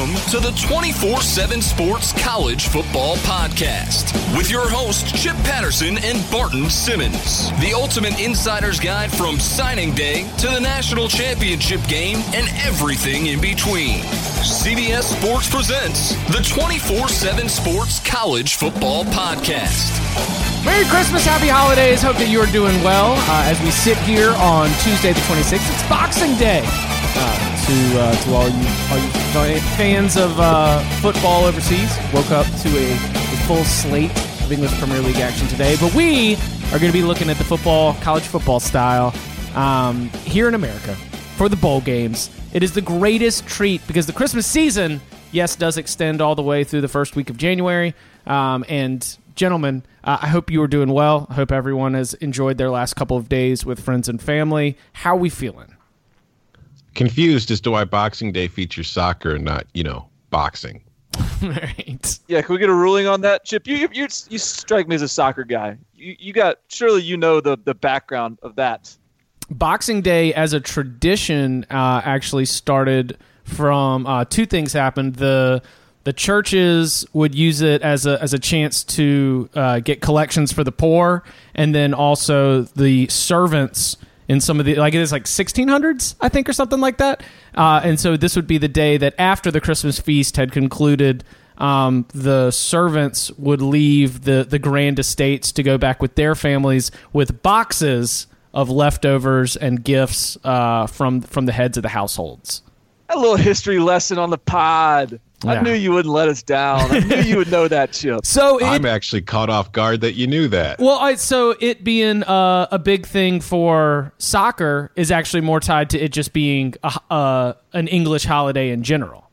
Welcome to the 24 7 Sports College Football Podcast with your hosts, Chip Patterson and Barton Simmons. The ultimate insider's guide from signing day to the national championship game and everything in between. CBS Sports presents the 24 7 Sports College Football Podcast. Merry Christmas, Happy Holidays. Hope that you are doing well uh, as we sit here on Tuesday the 26th. It's Boxing Day. To uh, to all you, all you fans of uh, football overseas, woke up to a, a full slate of English Premier League action today. But we are going to be looking at the football, college football style, um, here in America for the bowl games. It is the greatest treat because the Christmas season, yes, does extend all the way through the first week of January. Um, and gentlemen, uh, I hope you are doing well. I hope everyone has enjoyed their last couple of days with friends and family. How are we feeling? Confused as to why Boxing Day features soccer and not, you know, boxing. right. Yeah, can we get a ruling on that, Chip? You you you strike me as a soccer guy. You you got surely you know the the background of that. Boxing Day as a tradition uh, actually started from uh, two things happened. The the churches would use it as a as a chance to uh, get collections for the poor, and then also the servants in some of the like it is like 1600s I think or something like that. Uh, and so this would be the day that after the Christmas feast had concluded. Um, the servants would leave the, the grand estates to go back with their families with boxes of leftovers and gifts uh, from from the heads of the households. A little history lesson on the pod. Yeah. I knew you wouldn't let us down. I knew you would know that, Chip. So it, I'm actually caught off guard that you knew that. Well, I, so it being uh, a big thing for soccer is actually more tied to it just being a, uh, an English holiday in general.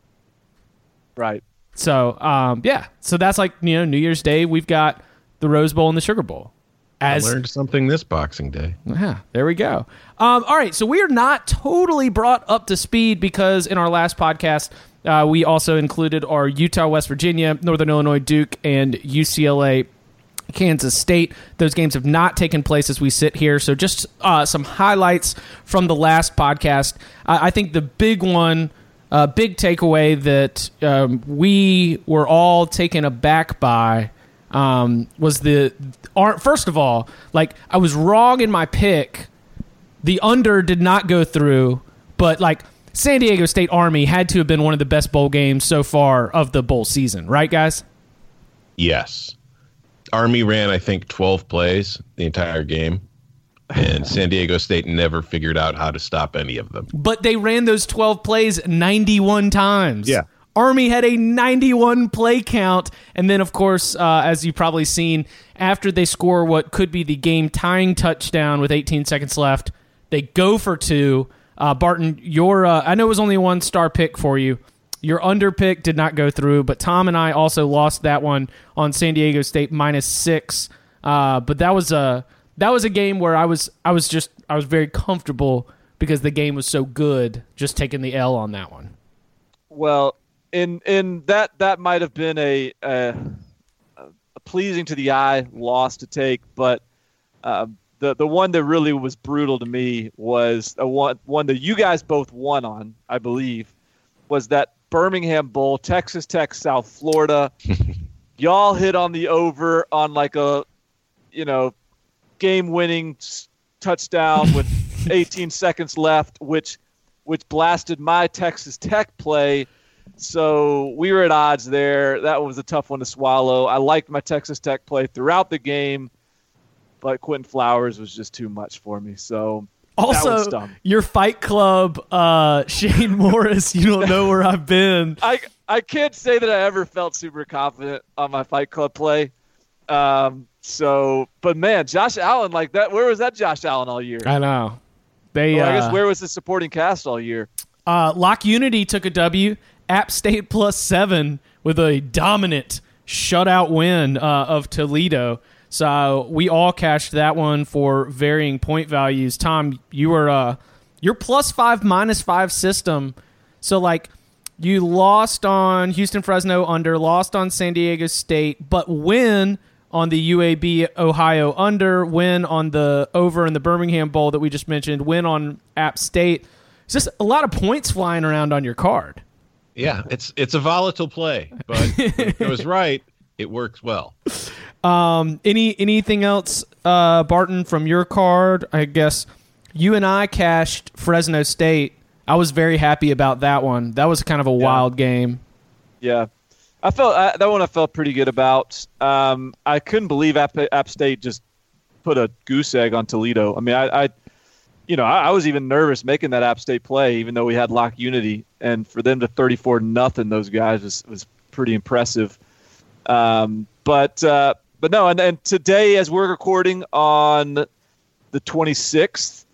Right. So um, yeah, so that's like you know New Year's Day. We've got the Rose Bowl and the Sugar Bowl. As, I learned something this Boxing Day. Yeah, there we go. Um, all right, so we are not totally brought up to speed because in our last podcast uh, we also included our Utah, West Virginia, Northern Illinois, Duke, and UCLA. Kansas State. Those games have not taken place as we sit here. So, just uh, some highlights from the last podcast. I, I think the big one, uh, big takeaway that um, we were all taken aback by um, was the. art. First of all, like I was wrong in my pick. The under did not go through, but like San Diego State Army had to have been one of the best bowl games so far of the bowl season, right, guys? Yes. Army ran, I think, 12 plays the entire game, and San Diego State never figured out how to stop any of them. But they ran those 12 plays 91 times. Yeah. Army had a 91 play count. And then, of course, uh, as you've probably seen, after they score what could be the game tying touchdown with 18 seconds left, they go for two uh, Barton, your uh, I know it was only one star pick for you. Your under pick did not go through, but Tom and I also lost that one on San Diego State minus six. Uh, but that was a that was a game where I was I was just I was very comfortable because the game was so good. Just taking the L on that one. Well, in in that that might have been a, a, a pleasing to the eye loss to take, but uh, the the one that really was brutal to me was a one one that you guys both won on, I believe, was that Birmingham Bowl, Texas Tech, South Florida. Y'all hit on the over on like a, you know, game-winning touchdown with 18 seconds left, which which blasted my Texas Tech play. So we were at odds there. That was a tough one to swallow. I liked my Texas Tech play throughout the game but Quinton Flowers was just too much for me. So also your Fight Club, uh, Shane Morris. You don't know where I've been. I I can't say that I ever felt super confident on my Fight Club play. Um, so, but man, Josh Allen like that. Where was that Josh Allen all year? I know. They. Well, uh, I guess uh, where was the supporting cast all year? Uh, Lock Unity took a W. App State plus seven with a dominant shutout win uh, of Toledo. So we all cashed that one for varying point values. Tom, you were uh your plus five minus five system. So like you lost on Houston Fresno under, lost on San Diego State, but win on the UAB Ohio under, win on the over in the Birmingham Bowl that we just mentioned, win on App State. It's just a lot of points flying around on your card. Yeah, it's it's a volatile play, but if it was right. It works well. Um, any anything else, uh, Barton, from your card? I guess you and I cashed Fresno State. I was very happy about that one. That was kind of a wild game. Yeah, I felt I, that one. I felt pretty good about. Um, I couldn't believe App, App State just put a goose egg on Toledo. I mean, I, I you know, I, I, was even nervous making that App State play, even though we had lock unity, and for them to thirty-four nothing, those guys was was pretty impressive. Um, but uh, but no, and, and today, as we're recording on the twenty-sixth,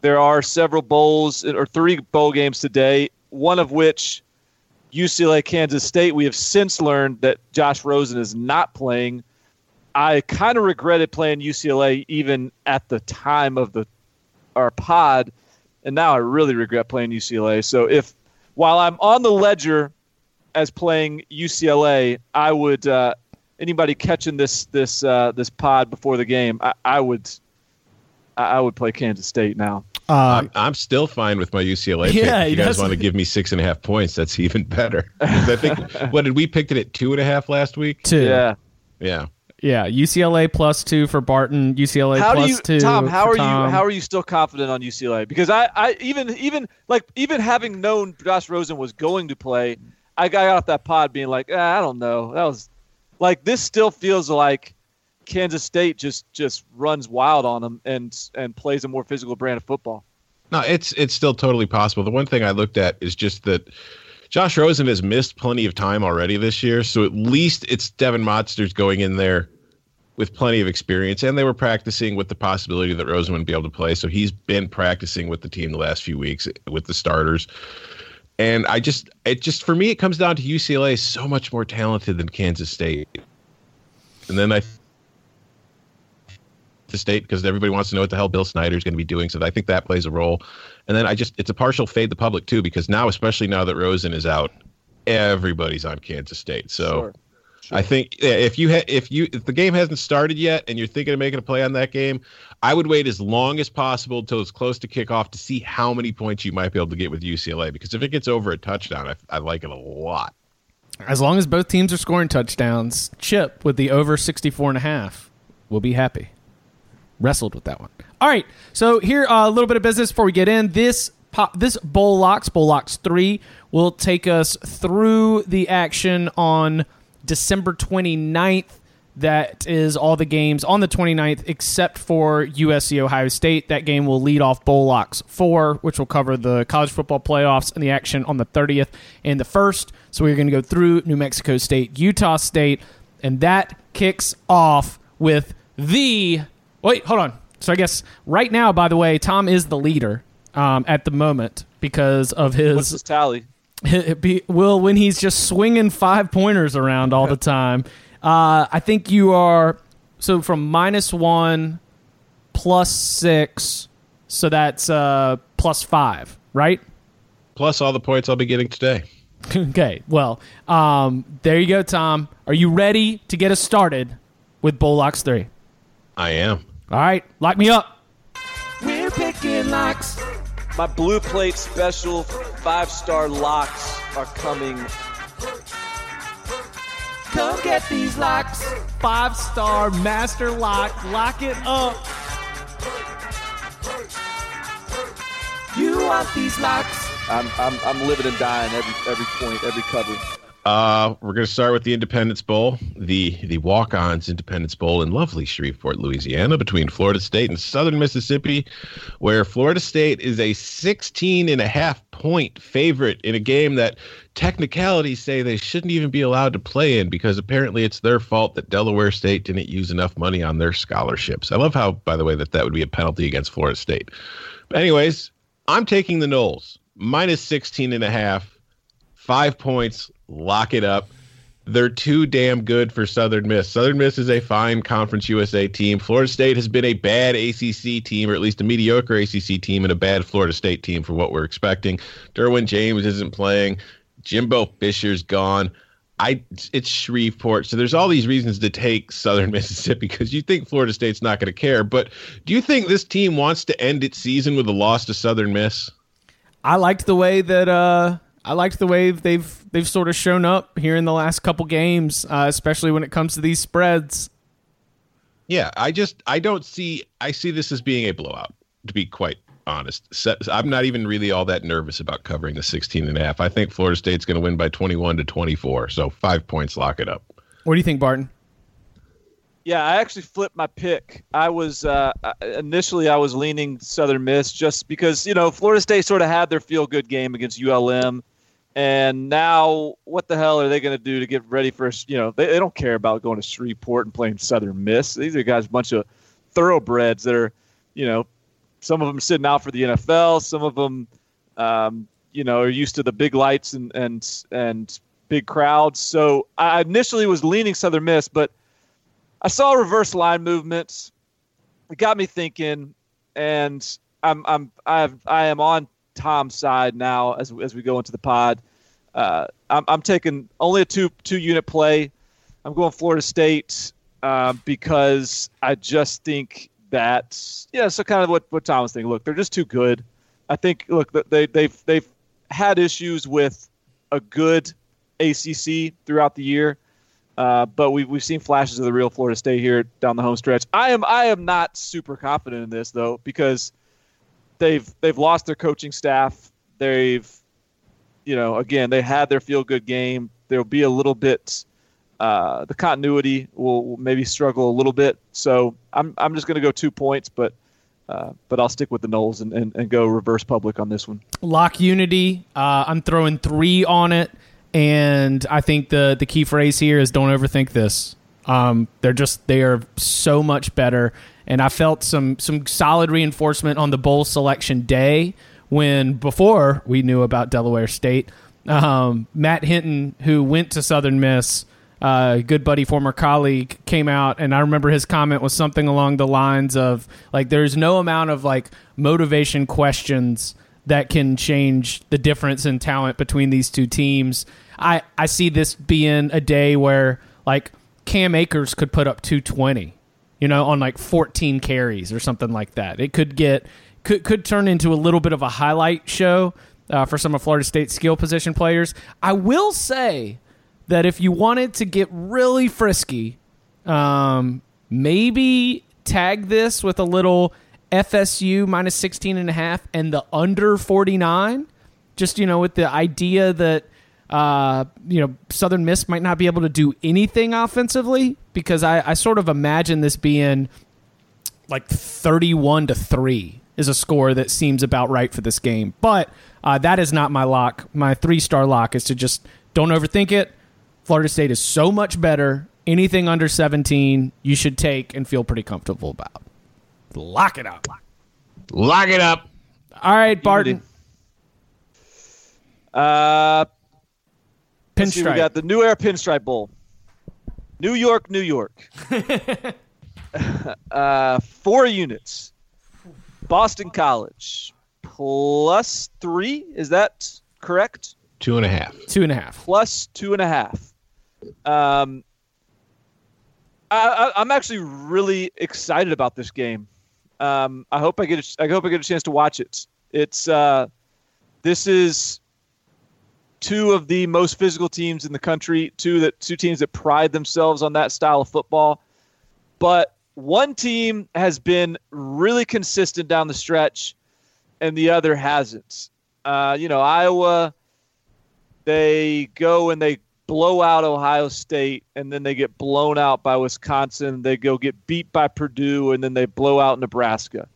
there are several bowls or three bowl games today. One of which UCLA Kansas State. We have since learned that Josh Rosen is not playing. I kind of regretted playing UCLA even at the time of the our pod, and now I really regret playing UCLA. So if while I'm on the ledger as playing UCLA, I would uh, anybody catching this this uh, this pod before the game, I, I would I would play Kansas State now. Uh, I'm, I'm, still fine with my UCLA pick. Yeah, if you guys want to give me six and a half points, that's even better. I think what did we picked it at two and a half last week? Two. Yeah. Yeah. Yeah, UCLA plus two for Barton. UCLA how plus do you, two. Tom, how are Tom. you? How are you still confident on UCLA? Because I, I even even like even having known Josh Rosen was going to play, I got off that pod being like, ah, I don't know. That was like this still feels like Kansas State just just runs wild on them and and plays a more physical brand of football. No, it's it's still totally possible. The one thing I looked at is just that Josh Rosen has missed plenty of time already this year, so at least it's Devon Modster going in there with plenty of experience, and they were practicing with the possibility that Rosen would be able to play. So he's been practicing with the team the last few weeks with the starters. And I just, it just for me, it comes down to UCLA is so much more talented than Kansas State. And then I the state because everybody wants to know what the hell Bill Snyder is going to be doing. So I think that plays a role. And then I just it's a partial fade the public too because now, especially now that Rosen is out, everybody's on Kansas State. So sure. Sure. I think yeah, if you ha- if you if the game hasn't started yet and you're thinking of making a play on that game, I would wait as long as possible until it's close to kickoff to see how many points you might be able to get with UCLA. Because if it gets over a touchdown, I, I like it a lot. As long as both teams are scoring touchdowns, Chip with the over 64 and a half will be happy. Wrestled with that one. All right, so here uh, a little bit of business before we get in. This pop, this bowl locks, bowl locks three, will take us through the action on December 29th. That is all the games on the 29th except for USC Ohio State. That game will lead off Bowl Locks 4, which will cover the college football playoffs and the action on the 30th and the 1st. So we're going to go through New Mexico State, Utah State, and that kicks off with the. Wait, hold on. So I guess right now, by the way, Tom is the leader um, at the moment because of his. What's his tally? Be, well, when he's just swinging five pointers around all the time, uh, I think you are. So from minus one, plus six, so that's uh, plus five, right? Plus all the points I'll be getting today. okay, well, um, there you go, Tom. Are you ready to get us started with Bowl Locks 3? I am. All right, lock me up. We're picking locks. My blue plate special five star locks are coming. Come get these locks. Five star master lock. Lock it up. You want these locks? I'm, I'm, I'm living and dying every every point, every cover. Uh, we're going to start with the Independence Bowl, the the Walk-Ons Independence Bowl in lovely Shreveport, Louisiana, between Florida State and Southern Mississippi, where Florida State is a 16 and a half point favorite in a game that technicalities say they shouldn't even be allowed to play in because apparently it's their fault that Delaware State didn't use enough money on their scholarships. I love how, by the way, that that would be a penalty against Florida State. But anyways, I'm taking the Noles minus 16 and a half, five points lock it up. They're too damn good for Southern Miss. Southern Miss is a fine Conference USA team. Florida State has been a bad ACC team, or at least a mediocre ACC team, and a bad Florida State team for what we're expecting. Derwin James isn't playing. Jimbo Fisher's gone. I it's Shreveport, so there's all these reasons to take Southern Mississippi because you think Florida State's not going to care. But do you think this team wants to end its season with a loss to Southern Miss? I liked the way that uh, I liked the way they've they've sort of shown up here in the last couple games, uh, especially when it comes to these spreads. Yeah, I just I don't see I see this as being a blowout. To be quite honest, I'm not even really all that nervous about covering the 16 and a half. I think Florida State's going to win by 21 to 24, so five points, lock it up. What do you think, Barton? Yeah, I actually flipped my pick. I was uh, initially I was leaning Southern Miss just because you know Florida State sort of had their feel good game against ULM, and now what the hell are they going to do to get ready for you know they, they don't care about going to Shreveport and playing Southern Miss. These are guys a bunch of thoroughbreds that are you know some of them sitting out for the NFL, some of them um, you know are used to the big lights and and and big crowds. So I initially was leaning Southern Miss, but I saw reverse line movements. It got me thinking, and I'm I'm I've, I am on Tom's side now as as we go into the pod. Uh, I'm I'm taking only a two two unit play. I'm going Florida State uh, because I just think that yeah. So kind of what what Tom was thinking. Look, they're just too good. I think look they they've they've had issues with a good ACC throughout the year. Uh, but we've we've seen flashes of the real Florida State here down the home stretch. I am I am not super confident in this though because they've they've lost their coaching staff. They've you know again they had their feel good game. There'll be a little bit uh, the continuity will, will, maybe struggle a little bit. So I'm I'm just going to go two points, but. Uh, but I'll stick with the Noles and, and, and, go reverse public on this one. Lock unity. Uh, I'm throwing three on it. And I think the the key phrase here is don't overthink this. Um, they're just they are so much better. And I felt some some solid reinforcement on the bowl selection day when before we knew about Delaware State. Um, Matt Hinton, who went to Southern Miss, uh, good buddy, former colleague, came out, and I remember his comment was something along the lines of like, "There's no amount of like motivation questions that can change the difference in talent between these two teams." I I see this being a day where like Cam Akers could put up 220, you know, on like 14 carries or something like that. It could get could could turn into a little bit of a highlight show uh, for some of Florida State's skill position players. I will say that if you wanted to get really frisky, um, maybe tag this with a little FSU minus 16 and a half and the under 49 just you know with the idea that uh, you know, Southern Miss might not be able to do anything offensively because I, I sort of imagine this being like 31 to 3 is a score that seems about right for this game. But uh, that is not my lock. My three star lock is to just don't overthink it. Florida State is so much better. Anything under 17, you should take and feel pretty comfortable about. Lock it up. Lock it up. All right, Barton. Uh, Pinstripe. See, we got the New Era Pinstripe Bowl. New York, New York. uh, four units. Boston College plus three. Is that correct? Two and a half. Two and a half. Plus two and a half. Um, I, am actually really excited about this game. Um, I hope I get a, I hope I get a chance to watch it. It's uh, this is two of the most physical teams in the country, two that two teams that pride themselves on that style of football. But one team has been really consistent down the stretch, and the other hasn't. Uh, you know, Iowa, they go and they blow out Ohio State, and then they get blown out by Wisconsin. They go get beat by Purdue, and then they blow out Nebraska.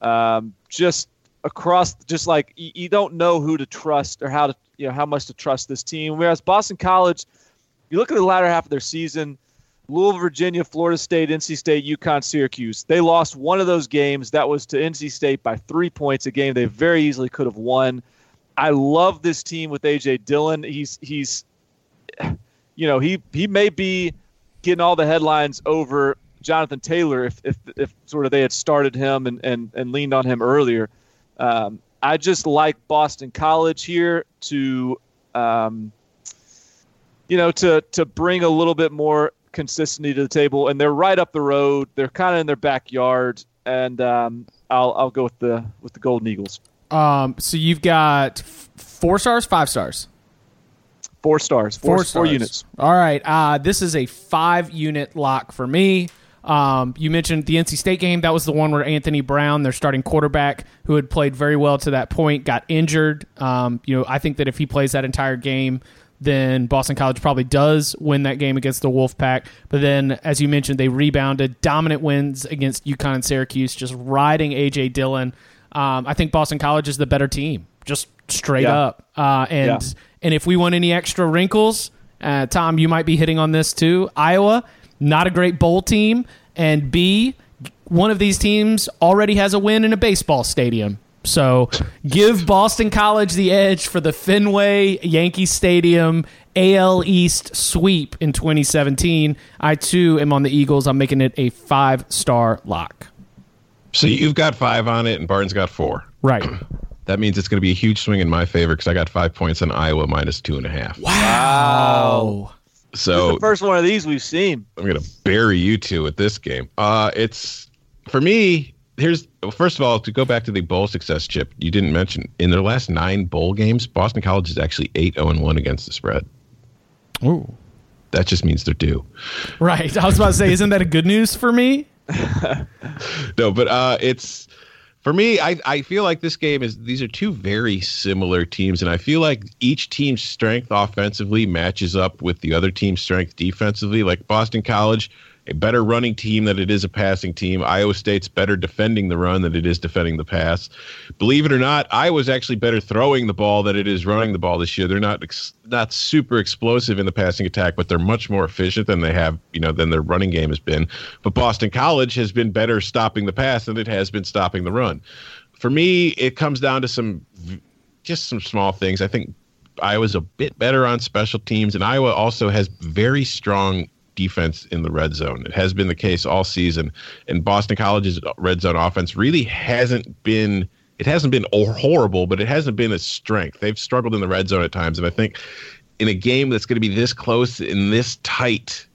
Um, just across, just like you, you don't know who to trust or how to you know how much to trust this team. Whereas Boston College, you look at the latter half of their season, Louisville, Virginia, Florida State, NC State, UConn, Syracuse. They lost one of those games. That was to NC State by three points, a game they very easily could have won. I love this team with AJ Dillon. He's he's you know, he he may be getting all the headlines over Jonathan Taylor if if, if sort of they had started him and, and, and leaned on him earlier. Um, I just like Boston College here to, um, you know, to to bring a little bit more consistency to the table, and they're right up the road. They're kind of in their backyard, and um, I'll I'll go with the with the Golden Eagles. Um, so you've got four stars, five stars. Four stars. four four units. All right. Uh, this is a five unit lock for me. Um, you mentioned the NC State game. That was the one where Anthony Brown, their starting quarterback, who had played very well to that point, got injured. Um, you know, I think that if he plays that entire game, then Boston College probably does win that game against the Wolfpack. But then, as you mentioned, they rebounded, dominant wins against UConn and Syracuse, just riding AJ Dillon. Um, I think Boston College is the better team, just straight yeah. up. Uh, and yeah. and if we want any extra wrinkles, uh, Tom, you might be hitting on this too. Iowa, not a great bowl team, and B, one of these teams already has a win in a baseball stadium. So give Boston College the edge for the Fenway Yankee Stadium AL East sweep in 2017. I too am on the Eagles. I'm making it a five star lock. So you've got five on it, and Barton's got four. Right. That means it's going to be a huge swing in my favor because I got five points on Iowa minus two and a half. Wow. So the first one of these we've seen. I'm going to bury you two with this game. Uh, it's for me. Here's first of all to go back to the bowl success chip. You didn't mention in their last nine bowl games, Boston College is actually eight zero oh and one against the spread. Ooh, that just means they're due. Right. I was about to say, isn't that a good news for me? no, but uh, it's for me, I, I feel like this game is these are two very similar teams, and I feel like each team's strength offensively matches up with the other team's strength defensively. Like Boston College a better running team than it is a passing team. Iowa State's better defending the run than it is defending the pass. Believe it or not, Iowa's actually better throwing the ball than it is running the ball this year. They're not ex- not super explosive in the passing attack, but they're much more efficient than they have, you know, than their running game has been. But Boston College has been better stopping the pass than it has been stopping the run. For me, it comes down to some just some small things. I think Iowa's a bit better on special teams, and Iowa also has very strong defense in the red zone. It has been the case all season. And Boston College's red zone offense really hasn't been it hasn't been horrible, but it hasn't been a strength. They've struggled in the red zone at times, and I think in a game that's going to be this close and this tight,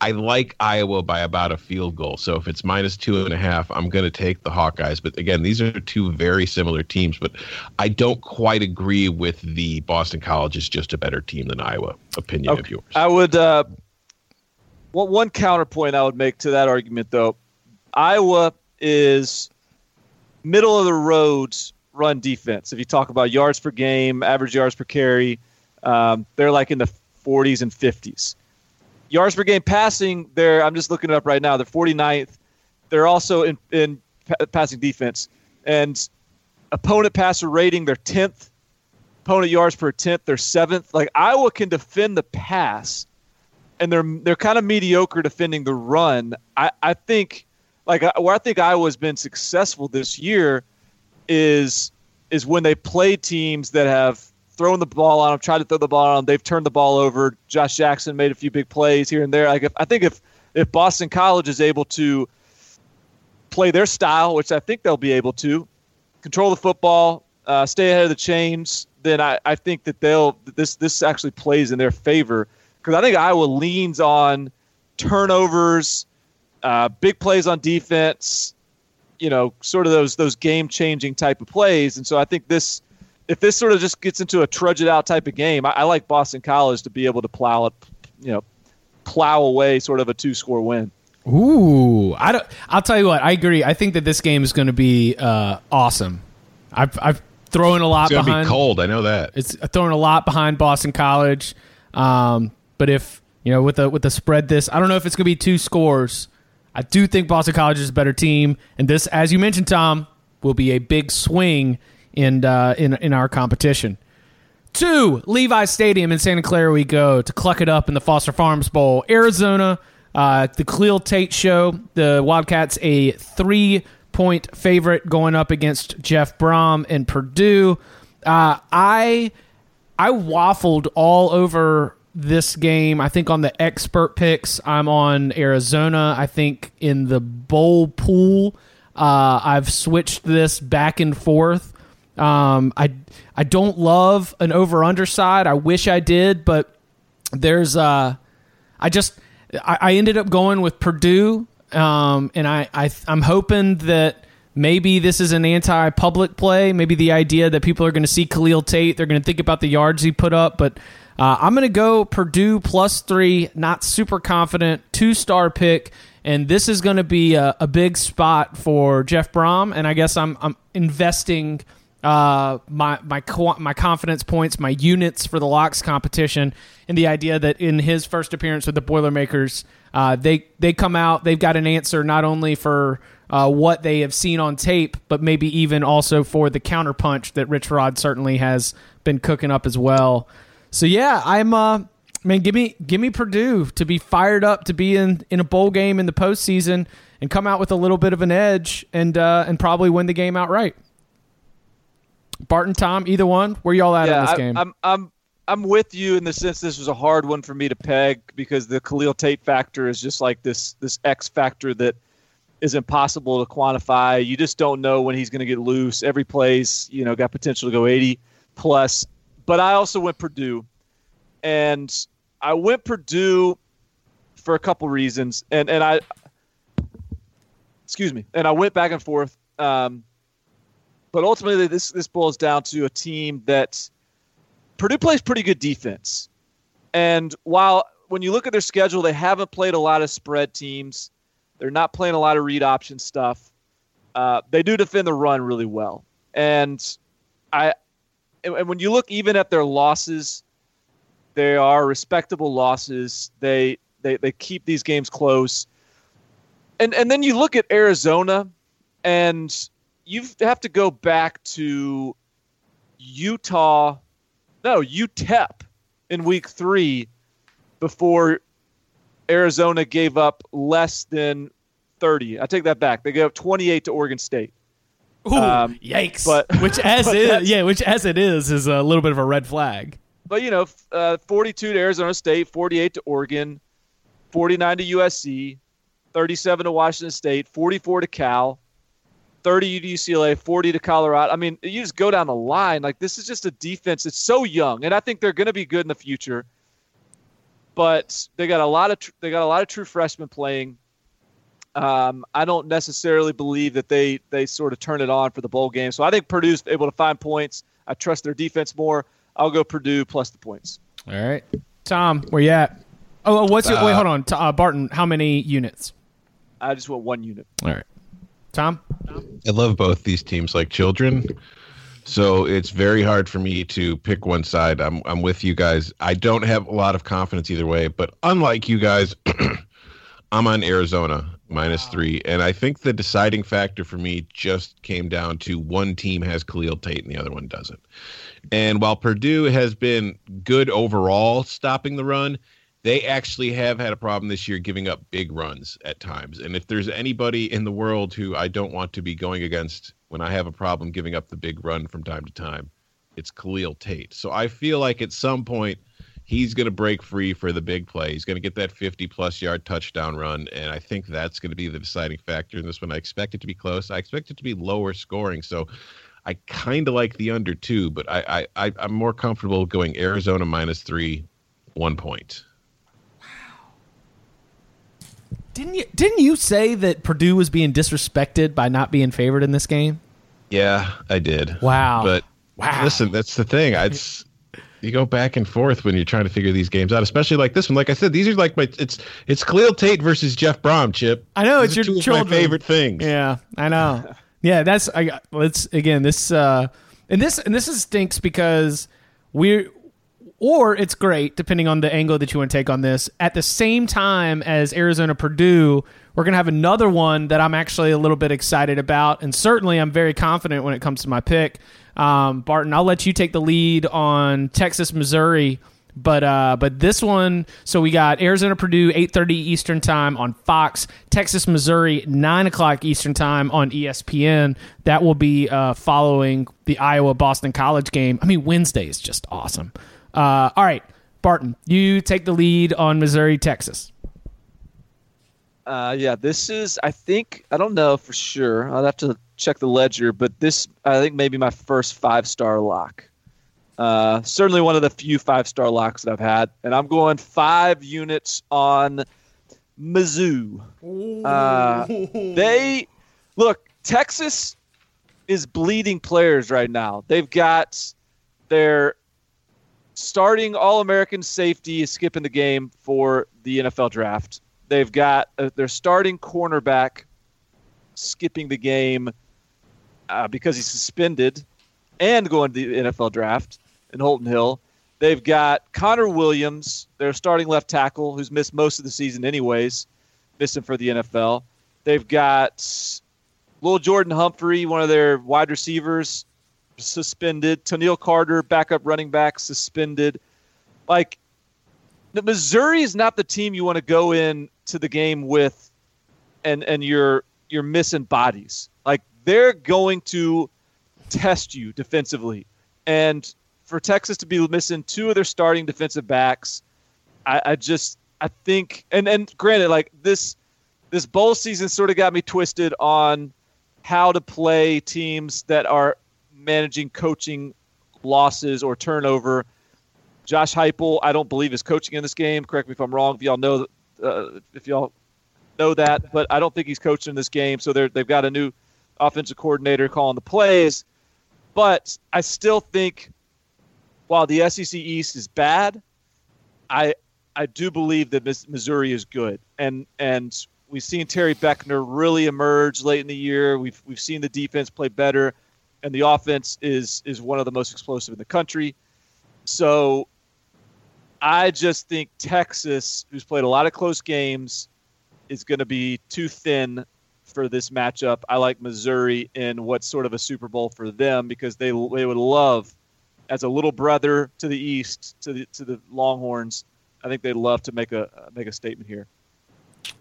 I like Iowa by about a field goal. So if it's minus two and a half, I'm going to take the Hawkeyes. But again, these are two very similar teams, but I don't quite agree with the Boston College is just a better team than Iowa opinion okay. of yours. I would uh, well, one counterpoint I would make to that argument, though, Iowa is middle of the road run defense. If you talk about yards per game, average yards per carry, um, they're like in the 40s and 50s. Yards per game passing, they're I'm just looking it up right now. They're 49th. They're also in in passing defense and opponent passer rating, they're 10th. Opponent yards per attempt, they're seventh. Like Iowa can defend the pass and they're they're kind of mediocre defending the run. I, I think like where I think Iowa's been successful this year is is when they play teams that have thrown the ball on them, tried to throw the ball on them. They've turned the ball over. Josh Jackson made a few big plays here and there. Like if, I think if if Boston College is able to play their style, which I think they'll be able to, control the football, uh, stay ahead of the chains, then I, I think that they'll this this actually plays in their favor because I think Iowa leans on turnovers, uh, big plays on defense, you know, sort of those those game changing type of plays. And so I think this, if this sort of just gets into a trudge it out type of game, I, I like Boston College to be able to plow it, you know, plow away sort of a two score win. Ooh, I don't. I'll tell you what. I agree. I think that this game is going to be uh, awesome. I've I've thrown a lot it's behind. Be cold. I know that. It's throwing a lot behind Boston College. Um, but if you know with the with the spread, this I don't know if it's going to be two scores. I do think Boston College is a better team, and this, as you mentioned, Tom, will be a big swing in uh, in in our competition. Two, Levi Stadium in Santa Clara we go to cluck it up in the Foster Farms Bowl, Arizona. Uh, the Khalil Tate show. The Wildcats a three point favorite going up against Jeff Brohm and Purdue. Uh, I I waffled all over this game. I think on the expert picks, I'm on Arizona. I think in the bowl pool, uh, I've switched this back and forth. Um, I I don't love an over under side. I wish I did, but there's uh, I just I, I ended up going with Purdue, um, and I, I I'm hoping that Maybe this is an anti-public play. Maybe the idea that people are going to see Khalil Tate, they're going to think about the yards he put up. But uh, I'm going to go Purdue plus three. Not super confident. Two star pick, and this is going to be a, a, big spot for Jeff Brohm. And I guess I'm I'm investing uh, my my my confidence points, my units for the locks competition, in the idea that in his first appearance with the Boilermakers, uh, they they come out, they've got an answer not only for uh, what they have seen on tape, but maybe even also for the counterpunch that Rich Rod certainly has been cooking up as well. So yeah, I'm uh man, give me give me Purdue to be fired up to be in in a bowl game in the postseason and come out with a little bit of an edge and uh, and probably win the game outright. Barton, Tom, either one. Where y'all at yeah, in this I, game? I'm I'm I'm with you in the sense this was a hard one for me to peg because the Khalil Tate factor is just like this this X factor that is impossible to quantify. You just don't know when he's going to get loose. Every play's, you know, got potential to go 80 plus. But I also went Purdue, and I went Purdue for a couple reasons, and and I, excuse me, and I went back and forth. Um, but ultimately, this this boils down to a team that Purdue plays pretty good defense, and while when you look at their schedule, they haven't played a lot of spread teams. They're not playing a lot of read option stuff. Uh, they do defend the run really well, and I and when you look even at their losses, they are respectable losses. They they they keep these games close, and and then you look at Arizona, and you have to go back to Utah, no UTEP in week three before Arizona gave up less than 30. I take that back. They gave up 28 to Oregon State. Ooh, um, yikes! But which as but is, yeah, which as it is, is a little bit of a red flag. But you know, uh, 42 to Arizona State, 48 to Oregon, 49 to USC, 37 to Washington State, 44 to Cal, 30 to UCLA, 40 to Colorado. I mean, you just go down the line. Like this is just a defense. It's so young, and I think they're going to be good in the future but they got a lot of tr- they got a lot of true freshmen playing. Um, I don't necessarily believe that they they sort of turn it on for the bowl game. So I think Purdue's able to find points. I trust their defense more. I'll go Purdue plus the points. All right, Tom, where you at? Oh, what's your, uh, wait? Hold on, uh, Barton. How many units? I just want one unit. All right, Tom. I love both these teams like children. So it's very hard for me to pick one side. I'm I'm with you guys. I don't have a lot of confidence either way, but unlike you guys, I'm on Arizona minus wow. three, and I think the deciding factor for me just came down to one team has Khalil Tate and the other one doesn't. And while Purdue has been good overall stopping the run, they actually have had a problem this year giving up big runs at times. And if there's anybody in the world who I don't want to be going against when I have a problem giving up the big run from time to time, it's Khalil Tate. So I feel like at some point he's going to break free for the big play. He's going to get that 50 plus yard touchdown run. And I think that's going to be the deciding factor in this one. I expect it to be close. I expect it to be lower scoring. So I kind of like the under two, but I, I, I, I'm more comfortable going Arizona minus three, one point. Wow. Didn't you didn't you say that Purdue was being disrespected by not being favored in this game? Yeah, I did. Wow. But wow. listen, that's the thing. I you go back and forth when you're trying to figure these games out, especially like this one. Like I said, these are like my it's it's Khalil Tate versus Jeff Brohm, Chip. I know these it's your two children. Of my favorite things. Yeah, I know. yeah, that's I. Let's again this uh and this and this is stinks because we're or it's great depending on the angle that you want to take on this. At the same time as Arizona Purdue, we're going to have another one that I'm actually a little bit excited about, and certainly I'm very confident when it comes to my pick. Um, Barton, I'll let you take the lead on Texas Missouri, but uh, but this one, so we got Arizona Purdue 8:30 Eastern time on Fox, Texas Missouri 9 o'clock Eastern time on ESPN. That will be uh, following the Iowa Boston College game. I mean, Wednesday is just awesome. Uh, all right, Barton, you take the lead on Missouri, Texas. Uh, yeah, this is. I think I don't know for sure. I'll have to check the ledger, but this I think maybe my first five star lock. Uh, certainly one of the few five star locks that I've had, and I'm going five units on Mizzou. Uh, they look Texas is bleeding players right now. They've got their starting All American safety is skipping the game for the NFL draft. They've got uh, their starting cornerback skipping the game uh, because he's suspended and going to the NFL draft in Holton Hill. They've got Connor Williams, their starting left tackle, who's missed most of the season anyways, missing for the NFL. They've got little Jordan Humphrey, one of their wide receivers, suspended. Toneil Carter, backup running back, suspended. Like, Missouri is not the team you want to go in to the game with, and and you're you're missing bodies. Like they're going to test you defensively, and for Texas to be missing two of their starting defensive backs, I, I just I think and and granted, like this this bowl season sort of got me twisted on how to play teams that are managing coaching losses or turnover. Josh Heupel, I don't believe is coaching in this game. Correct me if I'm wrong. If y'all know, uh, if y'all know that, but I don't think he's coaching in this game. So they're, they've got a new offensive coordinator calling the plays. But I still think, while the SEC East is bad, I I do believe that Missouri is good, and and we've seen Terry Beckner really emerge late in the year. We've we've seen the defense play better and the offense is is one of the most explosive in the country. So I just think Texas, who's played a lot of close games, is going to be too thin for this matchup. I like Missouri in what's sort of a Super Bowl for them because they they would love as a little brother to the East to the to the Longhorns. I think they'd love to make a make a statement here.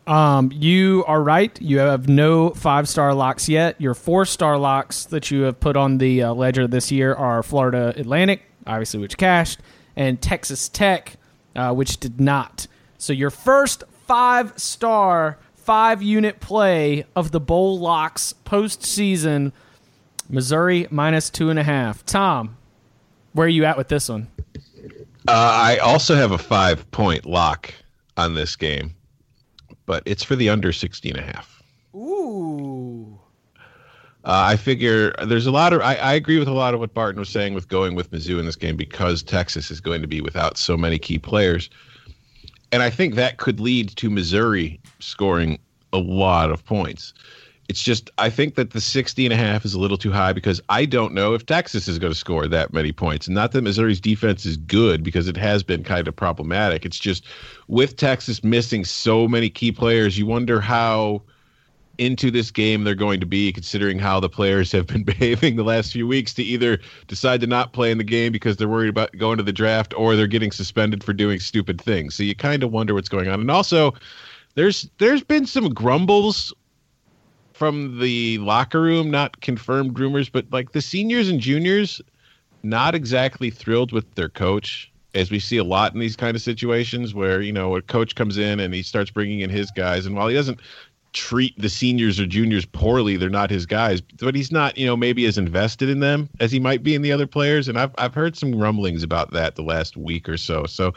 Um, you are right. You have no five star locks yet. Your four star locks that you have put on the uh, ledger this year are Florida Atlantic, obviously, which cashed, and Texas Tech, uh, which did not. So your first five star, five unit play of the bowl locks postseason Missouri minus two and a half. Tom, where are you at with this one? Uh, I also have a five point lock on this game but it's for the under 16 and a half. Ooh. Uh, I figure there's a lot of. I, I, agree with a lot of what Barton was saying with going with Mizzou in this game because Texas is going to be without so many key players, and I think that could lead to Missouri scoring a lot of points. It's just I think that the 60 and a half is a little too high because I don't know if Texas is going to score that many points. Not that Missouri's defense is good because it has been kind of problematic. It's just with Texas missing so many key players, you wonder how into this game they're going to be considering how the players have been behaving the last few weeks to either decide to not play in the game because they're worried about going to the draft or they're getting suspended for doing stupid things. So you kind of wonder what's going on. And also there's there's been some grumbles from the locker room, not confirmed rumors, but like the seniors and juniors, not exactly thrilled with their coach, as we see a lot in these kind of situations where you know a coach comes in and he starts bringing in his guys, and while he doesn't treat the seniors or juniors poorly, they're not his guys, but he's not you know maybe as invested in them as he might be in the other players, and I've I've heard some rumblings about that the last week or so. So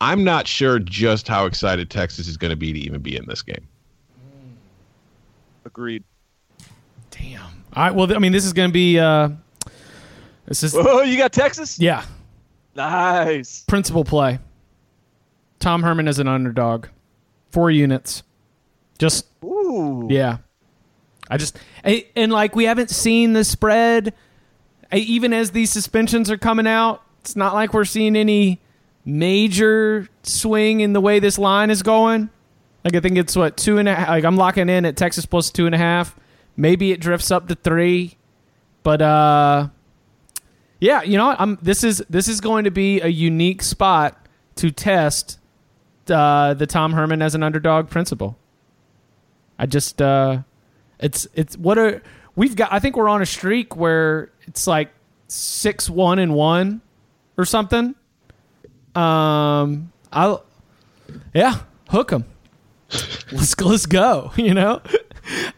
I'm not sure just how excited Texas is going to be to even be in this game. Agreed. Damn. All right. Well, I mean, this is going to be. Uh, this is. Oh, you got Texas? Yeah. Nice. Principle play. Tom Herman is an underdog. Four units. Just. Ooh. Yeah. I just. And, like, we haven't seen the spread. Even as these suspensions are coming out, it's not like we're seeing any major swing in the way this line is going. Like I think it's what two and a half. Like I'm locking in at Texas plus two and a half. Maybe it drifts up to three, but uh, yeah, you know, what? I'm this is this is going to be a unique spot to test uh, the Tom Herman as an underdog principle. I just uh, it's it's what a we've got. I think we're on a streak where it's like six one and one or something. Um, I'll yeah, hook them let's let's go. You know,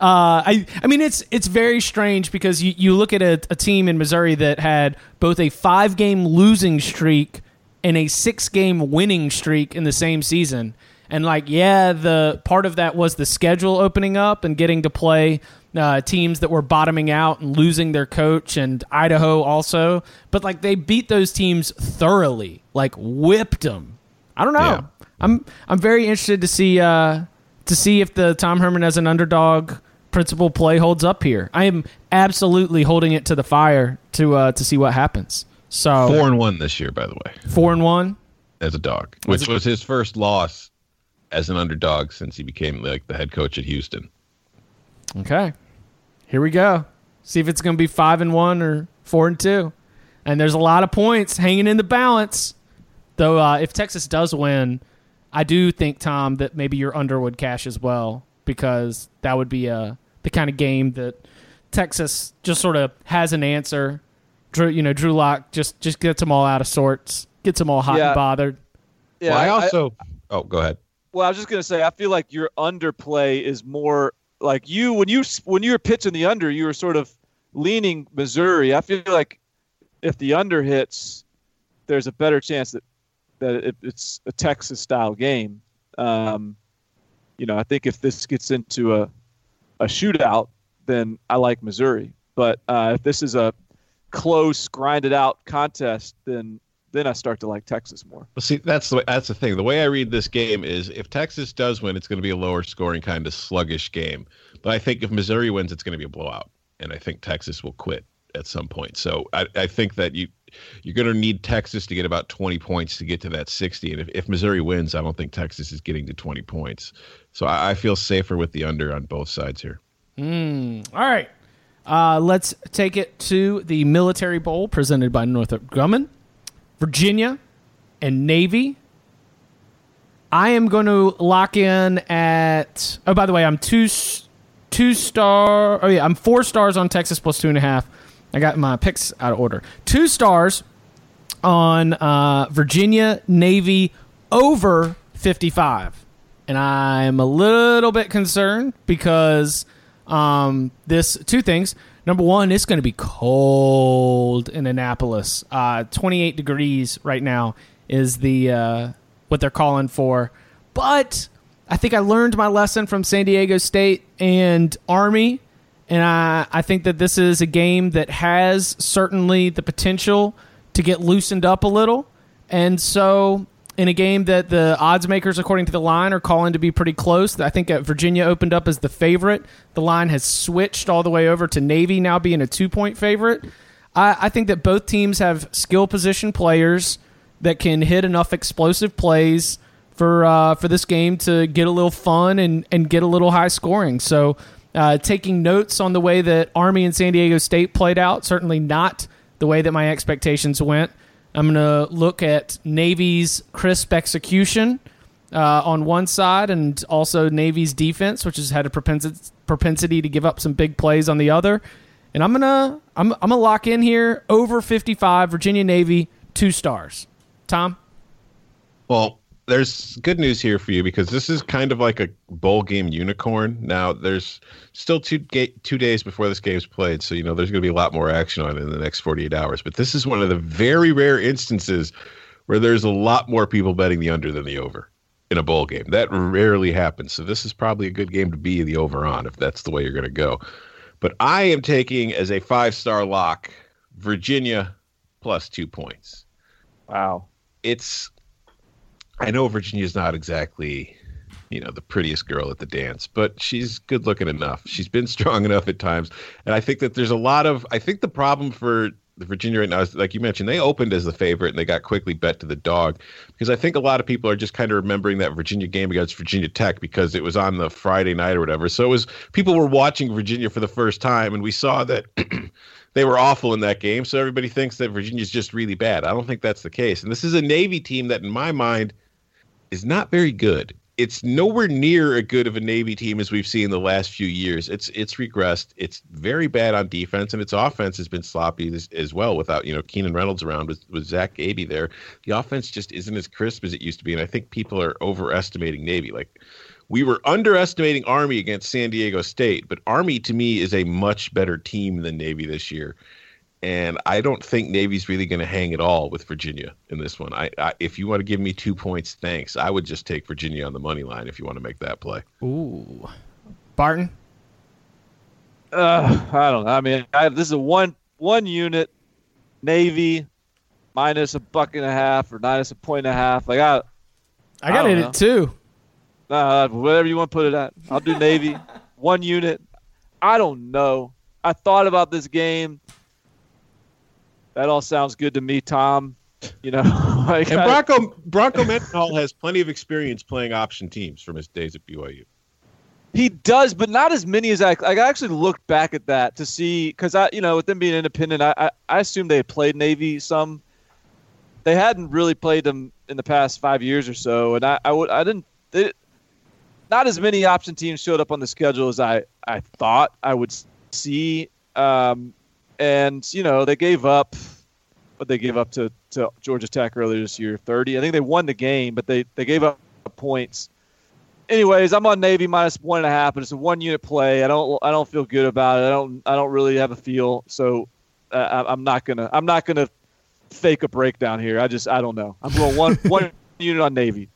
uh, I I mean it's it's very strange because you, you look at a, a team in Missouri that had both a five game losing streak and a six game winning streak in the same season. And like, yeah, the part of that was the schedule opening up and getting to play uh, teams that were bottoming out and losing their coach, and Idaho also. But like they beat those teams thoroughly, like whipped them. I don't know. Yeah. I'm I'm very interested to see uh, to see if the Tom Herman as an underdog principle play holds up here. I am absolutely holding it to the fire to uh, to see what happens. So Four and one this year, by the way, four and one. as a dog, which was his first loss as an underdog since he became like the head coach at Houston. Okay. Here we go. See if it's going to be 5 and 1 or 4 and 2. And there's a lot of points hanging in the balance. Though uh, if Texas does win, I do think Tom that maybe your under would cash as well because that would be uh, the kind of game that Texas just sort of has an answer. Drew, you know, Drew Lock just just gets them all out of sorts, gets them all hot Yeah. and bothered. Yeah, well, I I- also. oh, go ahead. Well, I was just gonna say, I feel like your underplay is more like you when you when you were pitching the under, you were sort of leaning Missouri. I feel like if the under hits, there's a better chance that that it, it's a Texas style game. Um, you know, I think if this gets into a a shootout, then I like Missouri. But uh, if this is a close, grinded out contest, then then I start to like Texas more. Well, see, that's the way, that's the thing. The way I read this game is if Texas does win, it's going to be a lower scoring kind of sluggish game. But I think if Missouri wins, it's going to be a blowout, and I think Texas will quit at some point. So I, I think that you you're going to need Texas to get about 20 points to get to that 60. And if, if Missouri wins, I don't think Texas is getting to 20 points. So I, I feel safer with the under on both sides here. All right. Uh, let's take it to the Military Bowl presented by Northrop Grumman, Virginia, and Navy. I am going to lock in at. Oh, by the way, I'm two two star. Oh yeah, I'm four stars on Texas plus two and a half. I got my picks out of order. Two stars on uh, Virginia Navy over 55. And I'm a little bit concerned because um, this two things. Number one, it's going to be cold in Annapolis. Uh, 28 degrees right now is the uh, what they're calling for. But I think I learned my lesson from San Diego State and Army, and I, I think that this is a game that has certainly the potential to get loosened up a little. And so, in a game that the odds makers, according to the line, are calling to be pretty close, I think Virginia opened up as the favorite. The line has switched all the way over to Navy now being a two point favorite. I, I think that both teams have skill position players that can hit enough explosive plays for uh, for this game to get a little fun and, and get a little high scoring. So, uh, taking notes on the way that Army and San Diego State played out, certainly not the way that my expectations went. I'm going to look at Navy's crisp execution uh, on one side and also Navy's defense, which has had a propensity, propensity to give up some big plays on the other. And I'm gonna I'm I'm gonna lock in here over 55 Virginia Navy two stars. Tom, Well, there's good news here for you because this is kind of like a bowl game unicorn. Now, there's still two ga- two days before this game's played, so you know there's going to be a lot more action on it in the next 48 hours. But this is one of the very rare instances where there's a lot more people betting the under than the over in a bowl game. That rarely happens. So this is probably a good game to be the over on if that's the way you're going to go. But I am taking as a five star lock Virginia plus two points Wow. it's I know Virginia's not exactly, you know, the prettiest girl at the dance, but she's good looking enough. She's been strong enough at times. And I think that there's a lot of I think the problem for the Virginia right now is like you mentioned, they opened as the favorite and they got quickly bet to the dog. Because I think a lot of people are just kind of remembering that Virginia game against Virginia Tech because it was on the Friday night or whatever. So it was people were watching Virginia for the first time and we saw that they were awful in that game. So everybody thinks that Virginia's just really bad. I don't think that's the case. And this is a Navy team that, in my mind, is not very good. It's nowhere near as good of a Navy team as we've seen the last few years. It's it's regressed. It's very bad on defense, and its offense has been sloppy as, as well. Without you know Keenan Reynolds around with with Zach Abey there, the offense just isn't as crisp as it used to be. And I think people are overestimating Navy. Like we were underestimating Army against San Diego State, but Army to me is a much better team than Navy this year. And I don't think Navy's really going to hang at all with Virginia in this one. I, I, if you want to give me two points, thanks. I would just take Virginia on the money line if you want to make that play. ooh, Barton, Uh, I don't know. I mean, I, this is a one one unit Navy minus a buck and a half or minus a point and a half. Like I, I got it at two. Uh, whatever you want to put it at. I'll do Navy. one unit. I don't know. I thought about this game. That all sounds good to me, Tom. You know, like and Bronco Bronco Mendenhall has plenty of experience playing option teams from his days at BYU. He does, but not as many as I. Like, I actually looked back at that to see because I, you know, with them being independent, I, I, I assumed they had played Navy some. They hadn't really played them in the past five years or so, and I, I would, I didn't. They, not as many option teams showed up on the schedule as I, I thought I would see. Um, and you know, they gave up. What they gave up to, to Georgia Tech earlier this year, thirty. I think they won the game, but they, they gave up points anyways, I'm on Navy minus one and a half, but it's a one unit play. I don't I don't feel good about it. I don't I don't really have a feel. So uh, I'm not gonna I'm not gonna fake a breakdown here. I just I don't know. I'm going one one unit on Navy.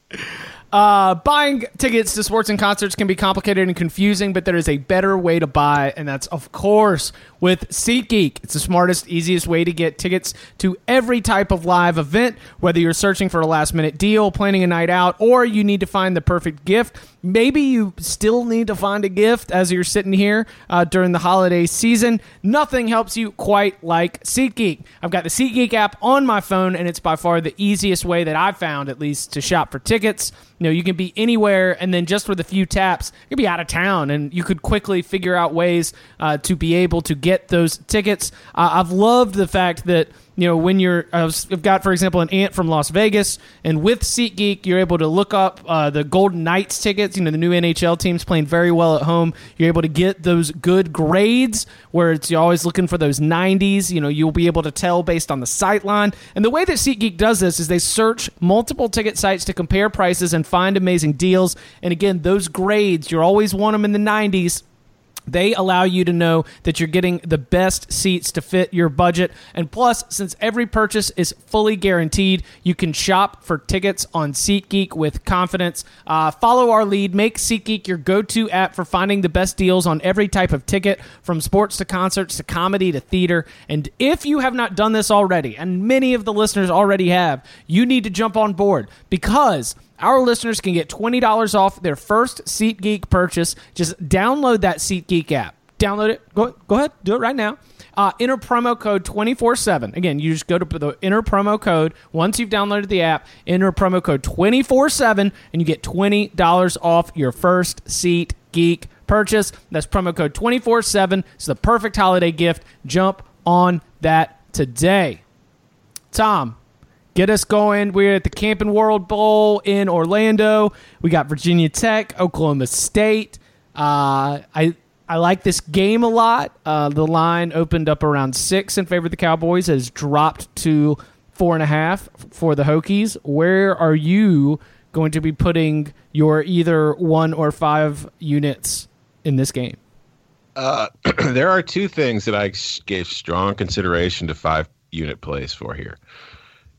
Uh, buying tickets to sports and concerts can be complicated and confusing, but there is a better way to buy, and that's, of course, with SeatGeek. It's the smartest, easiest way to get tickets to every type of live event, whether you're searching for a last minute deal, planning a night out, or you need to find the perfect gift. Maybe you still need to find a gift as you're sitting here uh, during the holiday season. Nothing helps you quite like SeatGeek. I've got the SeatGeek app on my phone, and it's by far the easiest way that I've found, at least, to shop for tickets. You know, you can be anywhere, and then just with a few taps, you could be out of town, and you could quickly figure out ways uh, to be able to get those tickets. Uh, I've loved the fact that you know when you're I've got for example an aunt from Las Vegas, and with SeatGeek you're able to look up uh, the Golden Knights tickets. You know the new NHL teams playing very well at home. You're able to get those good grades where it's you're always looking for those 90s. You know you'll be able to tell based on the sight line. And the way that SeatGeek does this is they search multiple ticket sites to compare prices and find amazing deals. And again, those grades you're always want them in the 90s. They allow you to know that you're getting the best seats to fit your budget. And plus, since every purchase is fully guaranteed, you can shop for tickets on SeatGeek with confidence. Uh, follow our lead. Make SeatGeek your go to app for finding the best deals on every type of ticket, from sports to concerts to comedy to theater. And if you have not done this already, and many of the listeners already have, you need to jump on board because our listeners can get $20 off their first SeatGeek purchase. Just download that SeatGeek app. Download it. Go, go ahead. Do it right now. Uh, enter promo code 24 7. Again, you just go to the enter promo code. Once you've downloaded the app, enter promo code 24 7, and you get $20 off your first SeatGeek purchase. That's promo code 24 7. It's the perfect holiday gift. Jump on that today. Tom, get us going. We're at the Camping World Bowl in Orlando. We got Virginia Tech, Oklahoma State. Uh, I I like this game a lot. Uh, the line opened up around six in favor of the Cowboys, has dropped to four and a half for the Hokies. Where are you going to be putting your either one or five units in this game? Uh, there are two things that I gave strong consideration to five unit plays for here.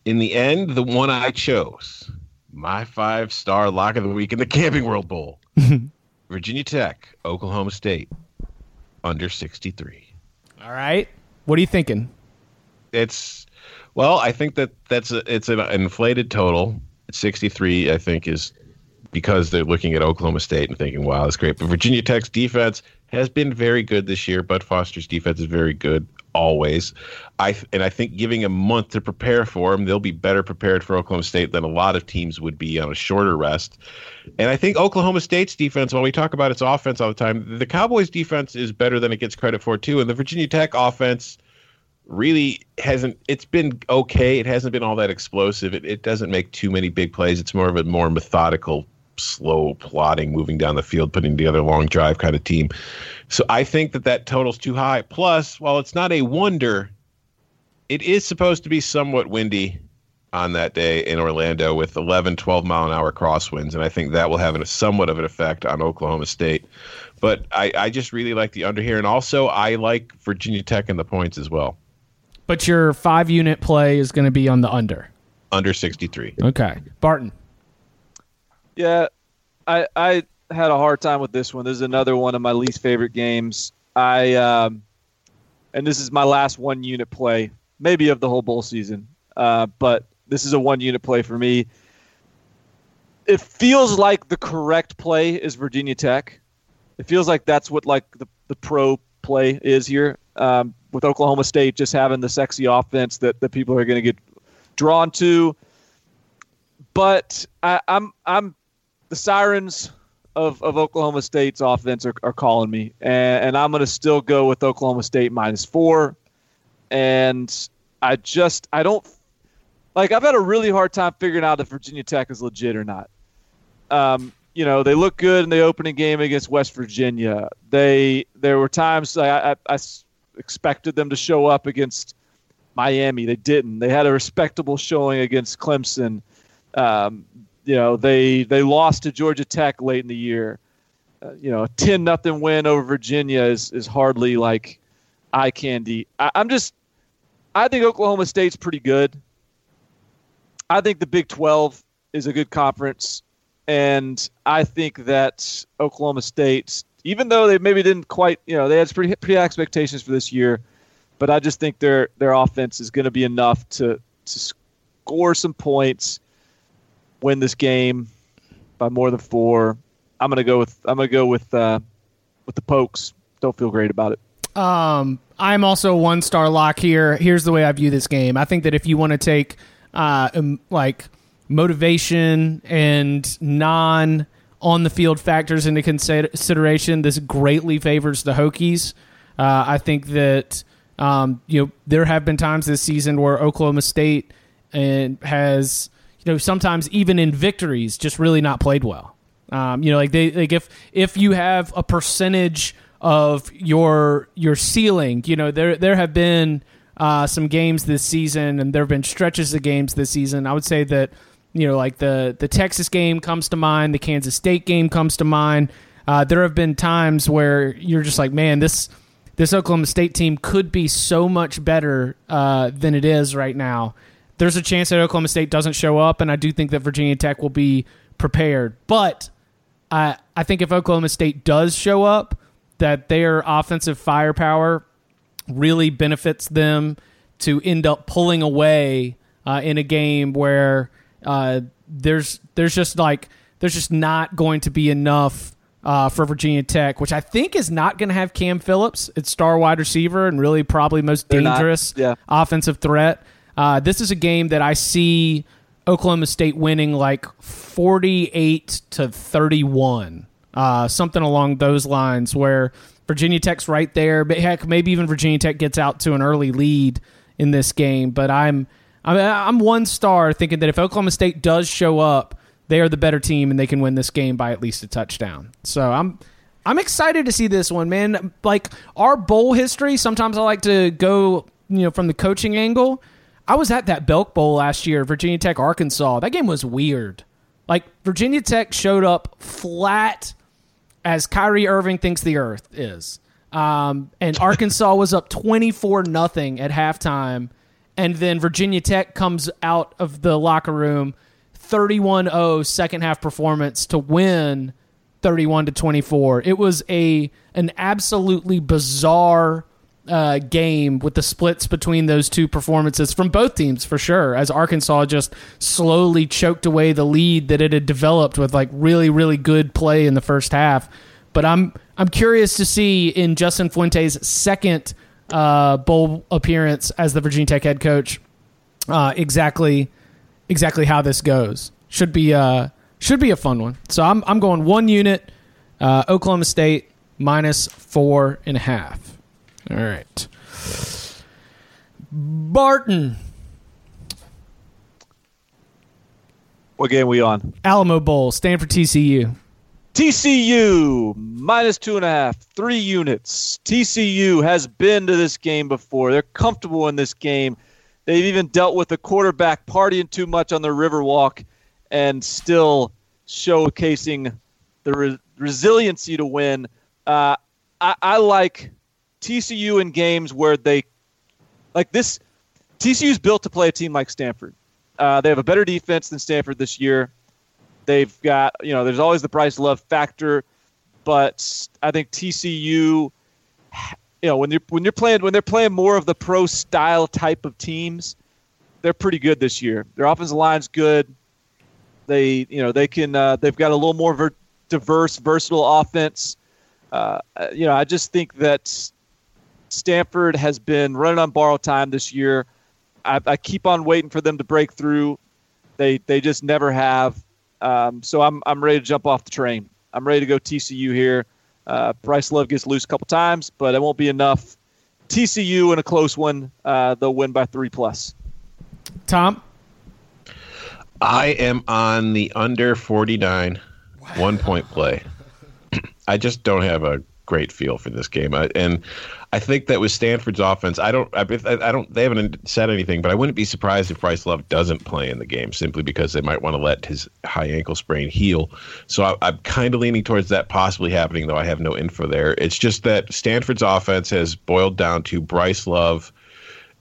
In the end, the one I chose, my five star lock of the week in the Camping World Bowl, Virginia Tech, Oklahoma State, under 63. All right. What are you thinking? It's well, I think that that's a, it's an inflated total. 63, I think, is because they're looking at Oklahoma State and thinking, "Wow, that's great." But Virginia Tech's defense has been very good this year. Bud Foster's defense is very good always. I and I think giving a month to prepare for them, they'll be better prepared for Oklahoma State than a lot of teams would be on a shorter rest. And I think Oklahoma State's defense, while we talk about its offense all the time, the Cowboys' defense is better than it gets credit for too. And the Virginia Tech offense really hasn't it's been okay it hasn't been all that explosive it, it doesn't make too many big plays it's more of a more methodical slow plodding moving down the field putting together a long drive kind of team so i think that that total's too high plus while it's not a wonder it is supposed to be somewhat windy on that day in orlando with 11 12 mile an hour crosswinds and i think that will have a somewhat of an effect on oklahoma state but I, I just really like the under here and also i like virginia tech and the points as well But your five unit play is going to be on the under. under 63 Okay. Barton. Yeah, I I had a hard time with this one. This is another one of my least favorite games. I um, and this is my last one unit play, maybe of the whole bowl season. Uh, but this is a one unit play for me. It feels like the correct play is Virginia Tech. It feels like that's what like the, the pro play is here um, with Oklahoma State just having the sexy offense that, that people are going to get drawn to. But I, I'm I'm the sirens of, of Oklahoma State's offense are, are calling me, and, and I'm going to still go with Oklahoma State minus four. And I just I don't like I've had a really hard time figuring out if Virginia Tech is legit or not. Um, you know, they look good in the opening game against West Virginia. They there were times I, I, I expected them to show up against Miami. They didn't. They had a respectable showing against Clemson. Um, you know, they they lost to Georgia Tech late in the year. Uh, you know, a ten nothing win over Virginia is is hardly like eye candy. I, I'm just, I think Oklahoma State's pretty good. I think the Big 12 is a good conference, and I think that Oklahoma State, even though they maybe didn't quite, you know, they had pretty pretty expectations for this year, but I just think their their offense is going to be enough to to score some points, win this game by more than four. I'm gonna go with I'm gonna go with uh, with the Pokes. Don't feel great about it. Um, I'm also one star lock here. Here's the way I view this game. I think that if you want to take uh, um, like motivation and non on the field factors into consideration, this greatly favors the Hokies. Uh, I think that um, you know there have been times this season where Oklahoma State and has you know sometimes even in victories just really not played well. Um, you know, like they like if if you have a percentage of your your ceiling, you know there there have been uh, some games this season, and there have been stretches of games this season. I would say that you know, like the the Texas game comes to mind, the Kansas State game comes to mind. Uh, there have been times where you're just like, man, this this Oklahoma State team could be so much better uh, than it is right now. There's a chance that Oklahoma State doesn't show up, and I do think that Virginia Tech will be prepared. But I I think if Oklahoma State does show up, that their offensive firepower really benefits them to end up pulling away uh, in a game where uh, there's there's just like there's just not going to be enough uh, for Virginia Tech, which I think is not going to have Cam Phillips, its star wide receiver, and really probably most They're dangerous yeah. offensive threat. Uh, this is a game that I see Oklahoma State winning like 48 to 31, uh, something along those lines, where Virginia Tech's right there, but heck, maybe even Virginia Tech gets out to an early lead in this game. But I'm I'm I'm one star thinking that if Oklahoma State does show up, they are the better team and they can win this game by at least a touchdown. So I'm I'm excited to see this one, man. Like our bowl history, sometimes I like to go, you know, from the coaching angle. I was at that Belk Bowl last year, Virginia Tech, Arkansas. That game was weird. Like Virginia Tech showed up flat as Kyrie Irving thinks the earth is. Um, and Arkansas was up 24 nothing at halftime. And then Virginia Tech comes out of the locker room 31 0 second half performance to win 31 to 24. It was a an absolutely bizarre uh, game with the splits between those two performances from both teams for sure. As Arkansas just slowly choked away the lead that it had developed with like really really good play in the first half. But I'm I'm curious to see in Justin Fuente's second uh, bowl appearance as the Virginia Tech head coach uh, exactly exactly how this goes. Should be uh should be a fun one. So I'm I'm going one unit. Uh, Oklahoma State minus four and a half. All right. Barton. What game we on? Alamo Bowl, Stanford TCU. TCU minus two and a half, three units. TCU has been to this game before. They're comfortable in this game. They've even dealt with the quarterback partying too much on the Riverwalk and still showcasing the re- resiliency to win. Uh, I, I like TCU in games where they like this. TCU's built to play a team like Stanford. Uh, they have a better defense than Stanford this year. They've got you know there's always the Bryce Love factor, but I think TCU you know when you're when you're playing when they're playing more of the pro style type of teams, they're pretty good this year. Their offensive line's good. They you know they can uh, they've got a little more ver- diverse, versatile offense. Uh, you know, I just think that Stanford has been running on borrowed time this year. I, I keep on waiting for them to break through. They they just never have. Um, so I'm I'm ready to jump off the train. I'm ready to go TCU here. Uh, Bryce Love gets loose a couple times, but it won't be enough. TCU in a close one, uh, they'll win by three plus. Tom, I am on the under 49 one point play. I just don't have a great feel for this game. I, and I think that with Stanford's offense, I don't, I, I, don't, they haven't said anything, but I wouldn't be surprised if Bryce Love doesn't play in the game simply because they might want to let his high ankle sprain heal. So I, I'm kind of leaning towards that possibly happening, though I have no info there. It's just that Stanford's offense has boiled down to Bryce Love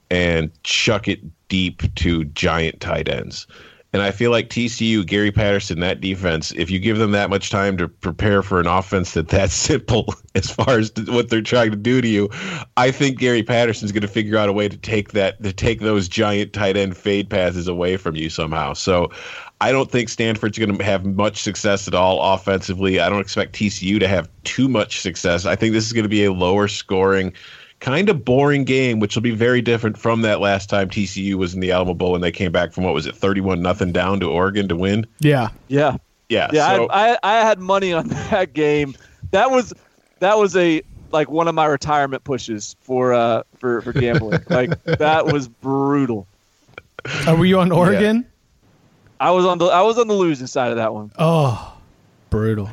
and chuck it deep to giant tight ends. And I feel like TCU, Gary Patterson, that defense, if you give them that much time to prepare for an offense that that's simple as far as what they're trying to do to you, I think Gary Patterson's going to figure out a way to take that to take those giant tight end fade passes away from you somehow. So I don't think Stanford's going to have much success at all offensively. I don't expect TCU to have too much success. I think this is going to be a lower scoring kind of boring game, which will be very different from that last time TCU was in the Alamo Bowl and they came back from what was it, thirty-one nothing down to Oregon to win. Yeah, yeah, yeah, yeah. So, I, I, I had money on that game. That was that was a like one of my retirement pushes for uh for for gambling. like that was brutal. Uh, were you on Oregon? Yeah. I was on the I was on the losing side of that one. Oh, brutal.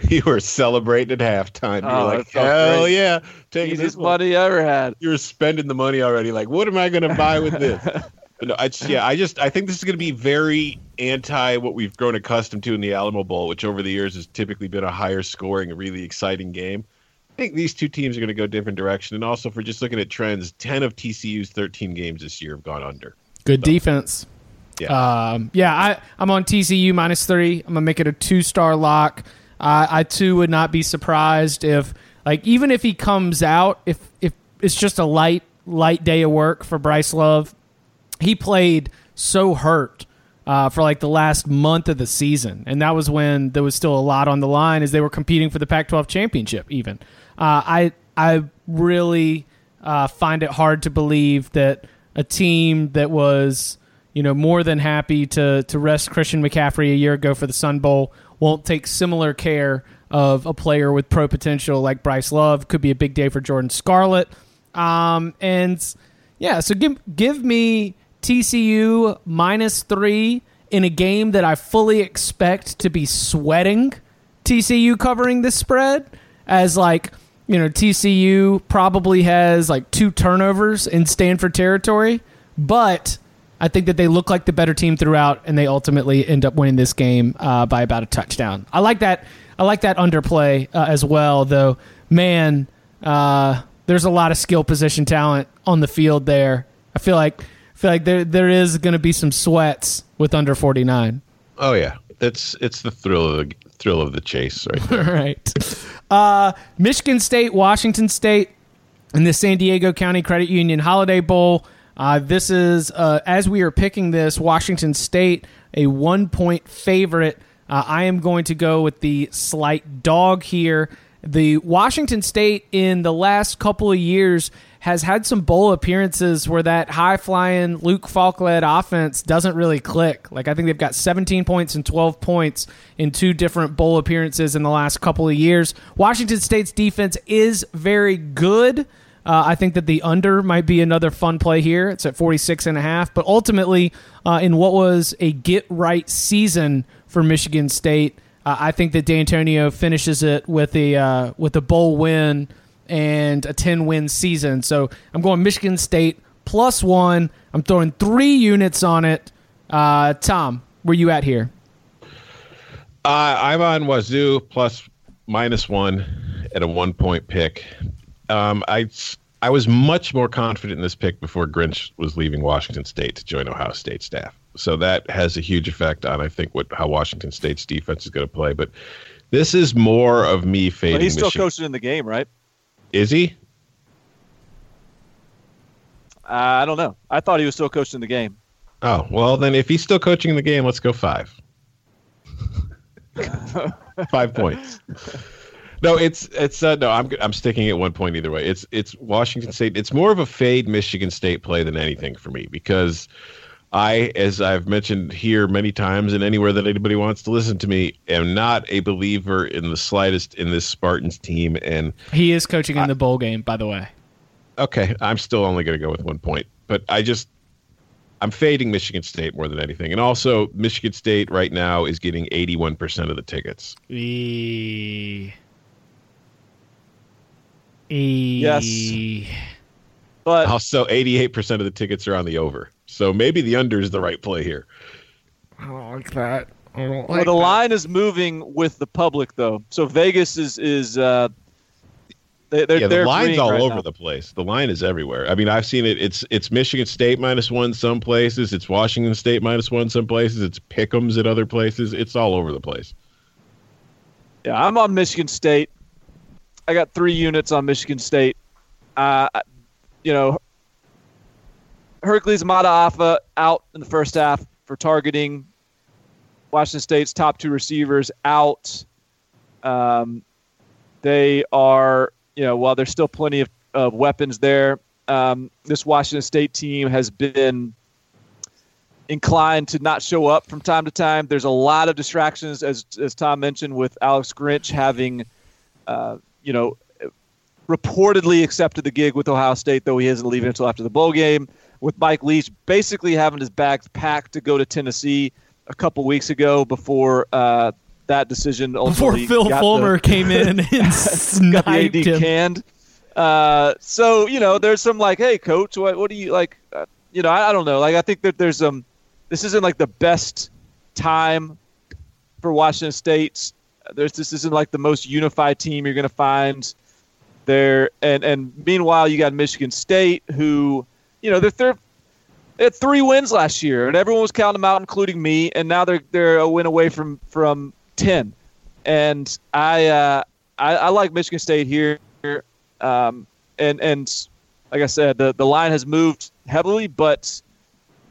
you were celebrating at halftime. You're oh, like, hell great. yeah, taking this money I ever had. You were spending the money already. Like, what am I going to buy with this? no, I just, yeah, I just I think this is going to be very anti what we've grown accustomed to in the Alamo Bowl, which over the years has typically been a higher scoring, a really exciting game. I think these two teams are going to go different direction, and also for just looking at trends, ten of TCU's thirteen games this year have gone under. Good so, defense. Yeah, um, yeah. I I'm on TCU minus three. I'm gonna make it a two star lock. Uh, I too would not be surprised if, like, even if he comes out, if if it's just a light light day of work for Bryce Love, he played so hurt uh, for like the last month of the season, and that was when there was still a lot on the line as they were competing for the Pac-12 championship. Even uh, I I really uh, find it hard to believe that a team that was you know more than happy to to rest Christian McCaffrey a year ago for the Sun Bowl won't take similar care of a player with pro potential like Bryce Love. Could be a big day for Jordan Scarlett. Um, and yeah, so give give me TCU minus three in a game that I fully expect to be sweating TCU covering this spread as like you know TCU probably has like two turnovers in Stanford territory, but I think that they look like the better team throughout, and they ultimately end up winning this game uh, by about a touchdown. I like that. I like that underplay uh, as well, though. Man, uh, there's a lot of skill position talent on the field there. I feel like I feel like there there is going to be some sweats with under 49. Oh yeah, it's it's the thrill of the thrill of the chase, right? There. right. Uh, Michigan State, Washington State, in the San Diego County Credit Union Holiday Bowl. Uh, this is, uh, as we are picking this, Washington State, a one point favorite. Uh, I am going to go with the slight dog here. The Washington State in the last couple of years has had some bowl appearances where that high flying Luke Falk led offense doesn't really click. Like, I think they've got 17 points and 12 points in two different bowl appearances in the last couple of years. Washington State's defense is very good. Uh, I think that the under might be another fun play here. It's at 46 and a half, but ultimately uh, in what was a get right season for Michigan State, uh, I think that Dantonio finishes it with a uh, with a bowl win and a 10 win season. So I'm going Michigan State plus 1. I'm throwing 3 units on it. Uh, Tom, where you at here? Uh, I'm on Wazoo plus minus 1 at a 1 point pick. Um, I I was much more confident in this pick before Grinch was leaving Washington State to join Ohio State staff. So that has a huge effect on I think what how Washington State's defense is going to play. But this is more of me fading. But he's still Michigan. coaching in the game, right? Is he? I don't know. I thought he was still coaching the game. Oh well, then if he's still coaching the game, let's go five. five points. No, it's it's uh, no. I'm I'm sticking at one point either way. It's it's Washington State. It's more of a fade Michigan State play than anything for me because I, as I've mentioned here many times and anywhere that anybody wants to listen to me, am not a believer in the slightest in this Spartans team. And he is coaching in the bowl game, by the way. Okay, I'm still only going to go with one point, but I just I'm fading Michigan State more than anything, and also Michigan State right now is getting 81 percent of the tickets. E- E- yes, but also 88 percent of the tickets are on the over. So maybe the under is the right play here. I don't like that. I don't like well, the that. line is moving with the public though. So Vegas is is uh, they, they're, yeah, the they're line's all right over now. the place. The line is everywhere. I mean, I've seen it. It's it's Michigan State minus one some places. It's Washington State minus one some places. It's Pickums at other places. It's all over the place. Yeah, I'm on Michigan State. I got three units on Michigan State. Uh, you know, Hercules Mata'afa out in the first half for targeting. Washington State's top two receivers out. Um, they are, you know, while there's still plenty of, of weapons there, um, this Washington State team has been inclined to not show up from time to time. There's a lot of distractions, as as Tom mentioned, with Alex Grinch having, uh, you know, reportedly accepted the gig with Ohio State, though he isn't leaving until after the bowl game. With Mike Leach basically having his bags packed to go to Tennessee a couple weeks ago before uh, that decision Before Phil got Fulmer the, came in and got the AD him. canned. Uh, so you know, there's some like, hey, coach, what what do you like? Uh, you know, I, I don't know. Like, I think that there's um, this isn't like the best time for Washington State. There's this isn't like the most unified team you're going to find there. And and meanwhile, you got Michigan State, who you know they're, they had three wins last year, and everyone was counting them out, including me. And now they're they're a win away from from ten. And I uh, I, I like Michigan State here. Um, and and like I said, the the line has moved heavily, but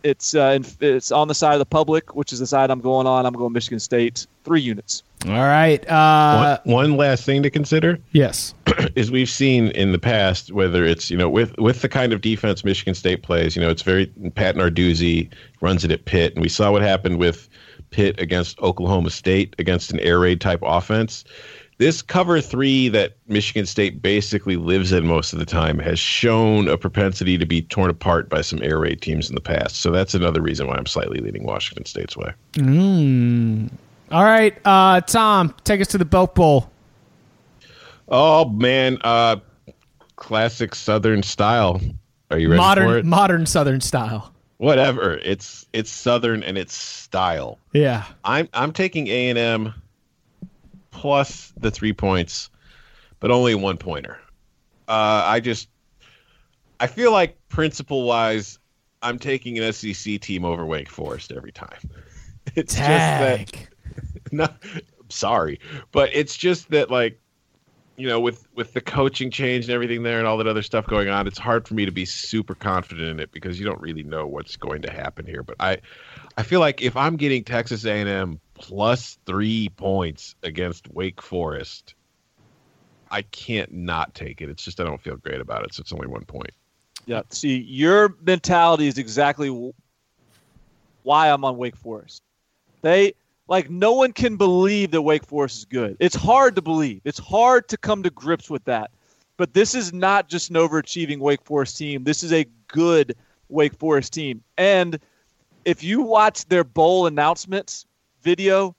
it's uh, it's on the side of the public, which is the side I'm going on. I'm going Michigan State, three units. All right. Uh, one, one last thing to consider yes. is we've seen in the past whether it's you know with with the kind of defense Michigan State plays, you know, it's very Pat Narduzzi runs it at Pitt, and we saw what happened with Pitt against Oklahoma State against an air raid type offense. This cover three that Michigan State basically lives in most of the time has shown a propensity to be torn apart by some air raid teams in the past. So that's another reason why I'm slightly leaning Washington State's way. Mm. All right, uh, Tom, take us to the Belk Bowl. Oh man, uh, classic Southern style. Are you ready for it? Modern, modern Southern style. Whatever. It's it's Southern and it's style. Yeah. I'm I'm taking A and M plus the three points, but only one pointer. Uh, I just I feel like principle wise, I'm taking an SEC team over Wake Forest every time. It's Tag. just that. No, sorry, but it's just that like you know with with the coaching change and everything there and all that other stuff going on it's hard for me to be super confident in it because you don't really know what's going to happen here but i i feel like if i'm getting texas a&m plus three points against wake forest i can't not take it it's just i don't feel great about it so it's only one point Yeah. See, your mentality is exactly why I'm on Wake Forest. They like no one can believe that Wake Forest is good. It's hard to believe. It's hard to come to grips with that. But this is not just an overachieving Wake Forest team. This is a good Wake Forest team. And if you watch their bowl announcements video,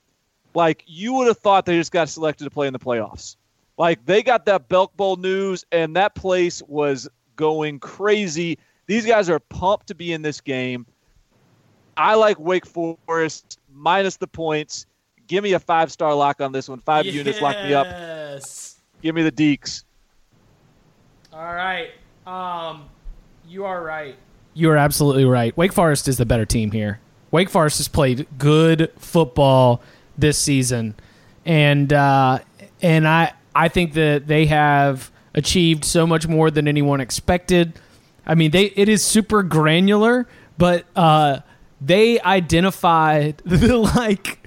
like you would have thought they just got selected to play in the playoffs. Like they got that Belk Bowl news, and that place was going crazy. These guys are pumped to be in this game. I like Wake Forest minus the points. Give me a five star lock on this one. Five units, lock me up. Yes. Give me the Deacs. All right. Um, you are right. You are absolutely right. Wake Forest is the better team here. Wake Forest has played good football this season, and uh, and I I think that they have achieved so much more than anyone expected. I mean, they it is super granular, but uh, they identified the like.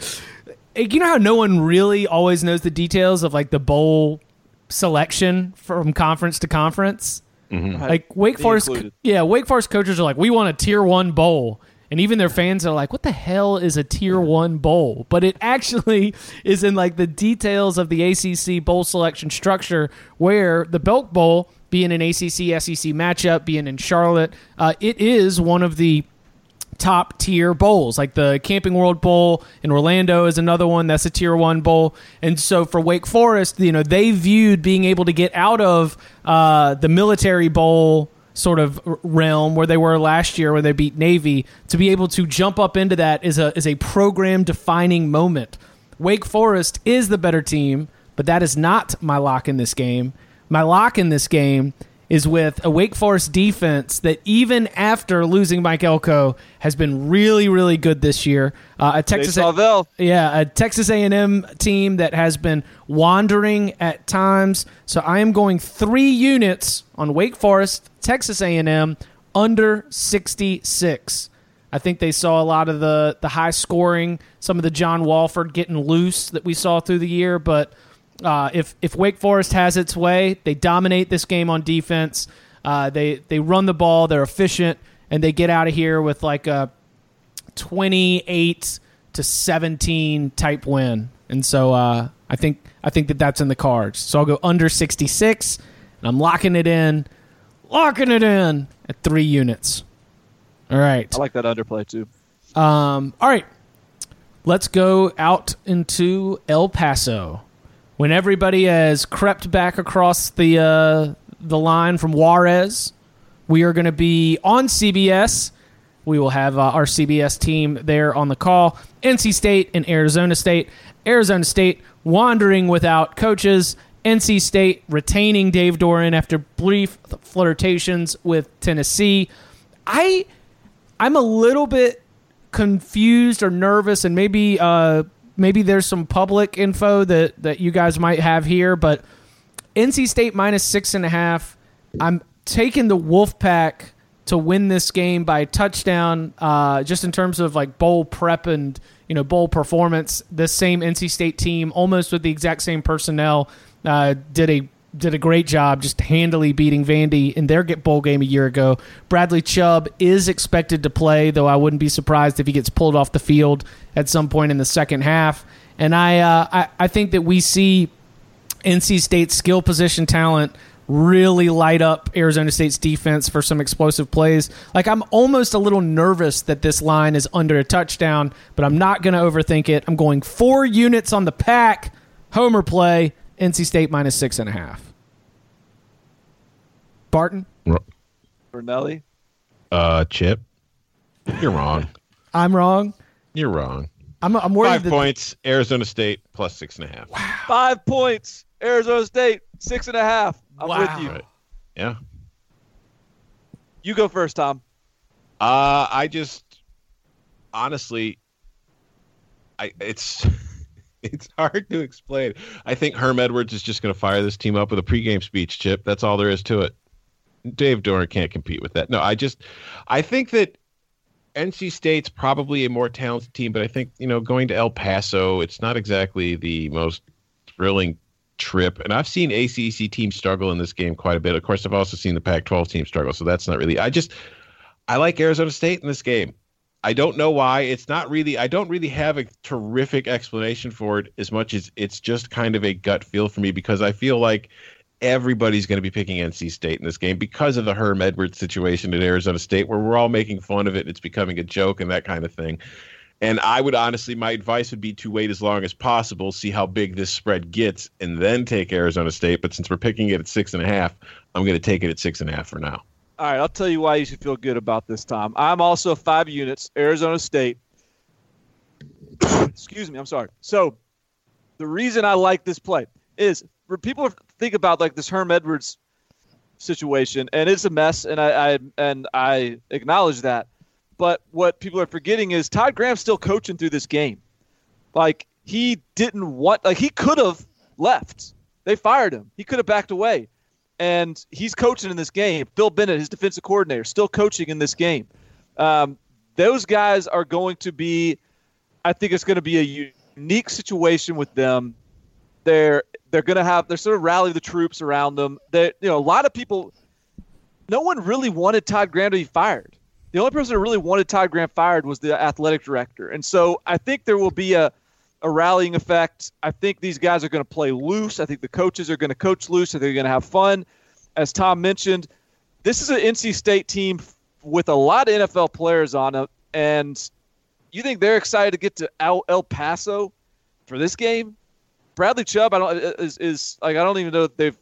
You know how no one really always knows the details of like the bowl selection from conference to conference. Right. Like Wake Me Forest, included. yeah, Wake Forest coaches are like, we want a tier one bowl, and even their fans are like, what the hell is a tier one bowl? But it actually is in like the details of the ACC bowl selection structure, where the Belk Bowl, being an ACC SEC matchup, being in Charlotte, uh, it is one of the top tier bowls. Like the Camping World Bowl in Orlando is another one that's a tier one bowl. And so for Wake Forest, you know, they viewed being able to get out of uh, the military bowl sort of realm where they were last year where they beat Navy to be able to jump up into that is a is a program defining moment. Wake Forest is the better team, but that is not my lock in this game. My lock in this game is with a Wake Forest defense that even after losing Mike Elko has been really, really good this year. Uh, a Texas, Sawville. yeah, a Texas A&M team that has been wandering at times. So I am going three units on Wake Forest, Texas A&M under 66. I think they saw a lot of the the high scoring, some of the John Wolford getting loose that we saw through the year. But uh, if if Wake Forest has its way, they dominate this game on defense. Uh, they they run the ball, they're efficient, and they get out of here with like a twenty eight to seventeen type win. And so uh, I think I think that that's in the cards. So I'll go under sixty six, and I'm locking it in, locking it in at three units. All right. I like that underplay too. Um, all right. Let's go out into El Paso. When everybody has crept back across the uh, the line from Juarez, we are going to be on CBS. We will have uh, our CBS team there on the call. NC State and Arizona State. Arizona State wandering without coaches. NC State retaining Dave Doeren after brief flirtations with Tennessee. I I'm a little bit confused or nervous, and maybe uh, maybe there's some public info that that you guys might have here, but NC State minus six and a half. I'm taking the Wolfpack to win this game by touchdown, uh, just in terms of like bowl prep and you know bowl performance. The same NC State team, almost with the exact same personnel, uh, did a did a great job just handily beating Vandy in their bowl game a year ago. Bradley Chubb is expected to play, though I wouldn't be surprised if he gets pulled off the field at some point in the second half. And I uh, I, I think that we see NC State's skill position talent really light up Arizona State's defense for some explosive plays. Like I'm almost a little nervous that this line is under a touchdown, but I'm not going to overthink it. I'm going four units on the pack. Homer play. NC State minus six and a half. Barton, Bernelli. Uh, Chip, you're wrong. I'm wrong. You're wrong. I'm, I'm worried Five that points. Arizona State plus six and a half. Five points. Arizona State, six and a half. I'm Wow. with you. Right. Yeah. You go first, Tom. Uh, I just honestly, I it's it's hard to explain. I think Herm Edwards is just going to fire this team up with a pregame speech. Chip, that's all there is to it. Dave Doeren can't compete with that. No, I just I think that NC State's probably a more talented team, but I think you know going to El Paso, it's not exactly the most thrilling trip. And I've seen ACC teams struggle in this game quite a bit. Of course, I've also seen the Pac-12 team struggle, so that's not really. I just I like Arizona State in this game. I don't know why. It's not really. I don't really have a terrific explanation for it as much as it's just kind of a gut feel for me because I feel like everybody's going to be picking NC State in this game because of the Herm Edwards situation at Arizona State, where we're all making fun of it. It's becoming a joke and that kind of thing. And I would honestly, my advice would be to wait as long as possible, see how big this spread gets, and then take Arizona State. But since we're picking it at six and a half, I'm going to take it at six and a half for now. All right, I'll tell you why you should feel good about this, Tom. I'm also five units, Arizona State. Excuse me, I'm sorry. So, the reason I like this play is for people think about like this Herm Edwards situation, and it's a mess, and I, I and I acknowledge that. But what people are forgetting is Todd Graham's still coaching through this game. Like he didn't want, like he could have left. They fired him. He could have backed away. And he's coaching in this game. Bill Bennett, his defensive coordinator, still coaching in this game. Um, those guys are going to be. I think it's going to be a unique situation with them. They're they're going to have they're sort of rally the troops around them. That you know a lot of people. No one really wanted Todd Graham to be fired. The only person who really wanted Todd Graham fired was the athletic director, and so I think there will be a a rallying effect. I think these guys are going to play loose. I think the coaches are going to coach loose. I think they're going to have fun. As Tom mentioned, this is an NC State team with a lot of NFL players on it, and you think they're excited to get to El, Paso for this game? Bradley Chubb, I don't is, is like I don't even know if they've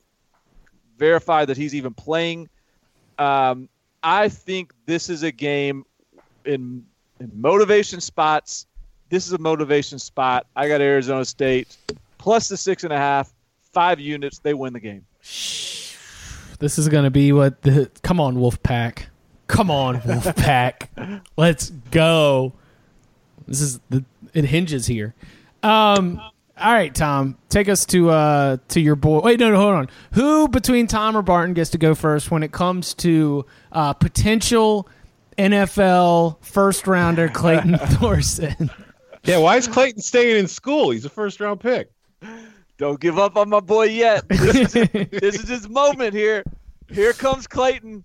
verified that he's even playing. Um, I think this is a game in, in motivation spots this is a motivation spot. I got Arizona State plus the six and a half, five units. They win the game. This is going to be what the. Come on, Wolf Pack. Come on, Wolf Pack. Let's go. This is the. It hinges here. Um. All right, Tom, take us to uh to your boy. Wait, no, no, hold on. Who between Tom or Barton gets to go first when it comes to uh, potential NFL first rounder Clayton Thorson? Yeah, why is Clayton staying in school? He's a first round pick. Don't give up on my boy yet. This is, this is his moment here. Here comes Clayton. You-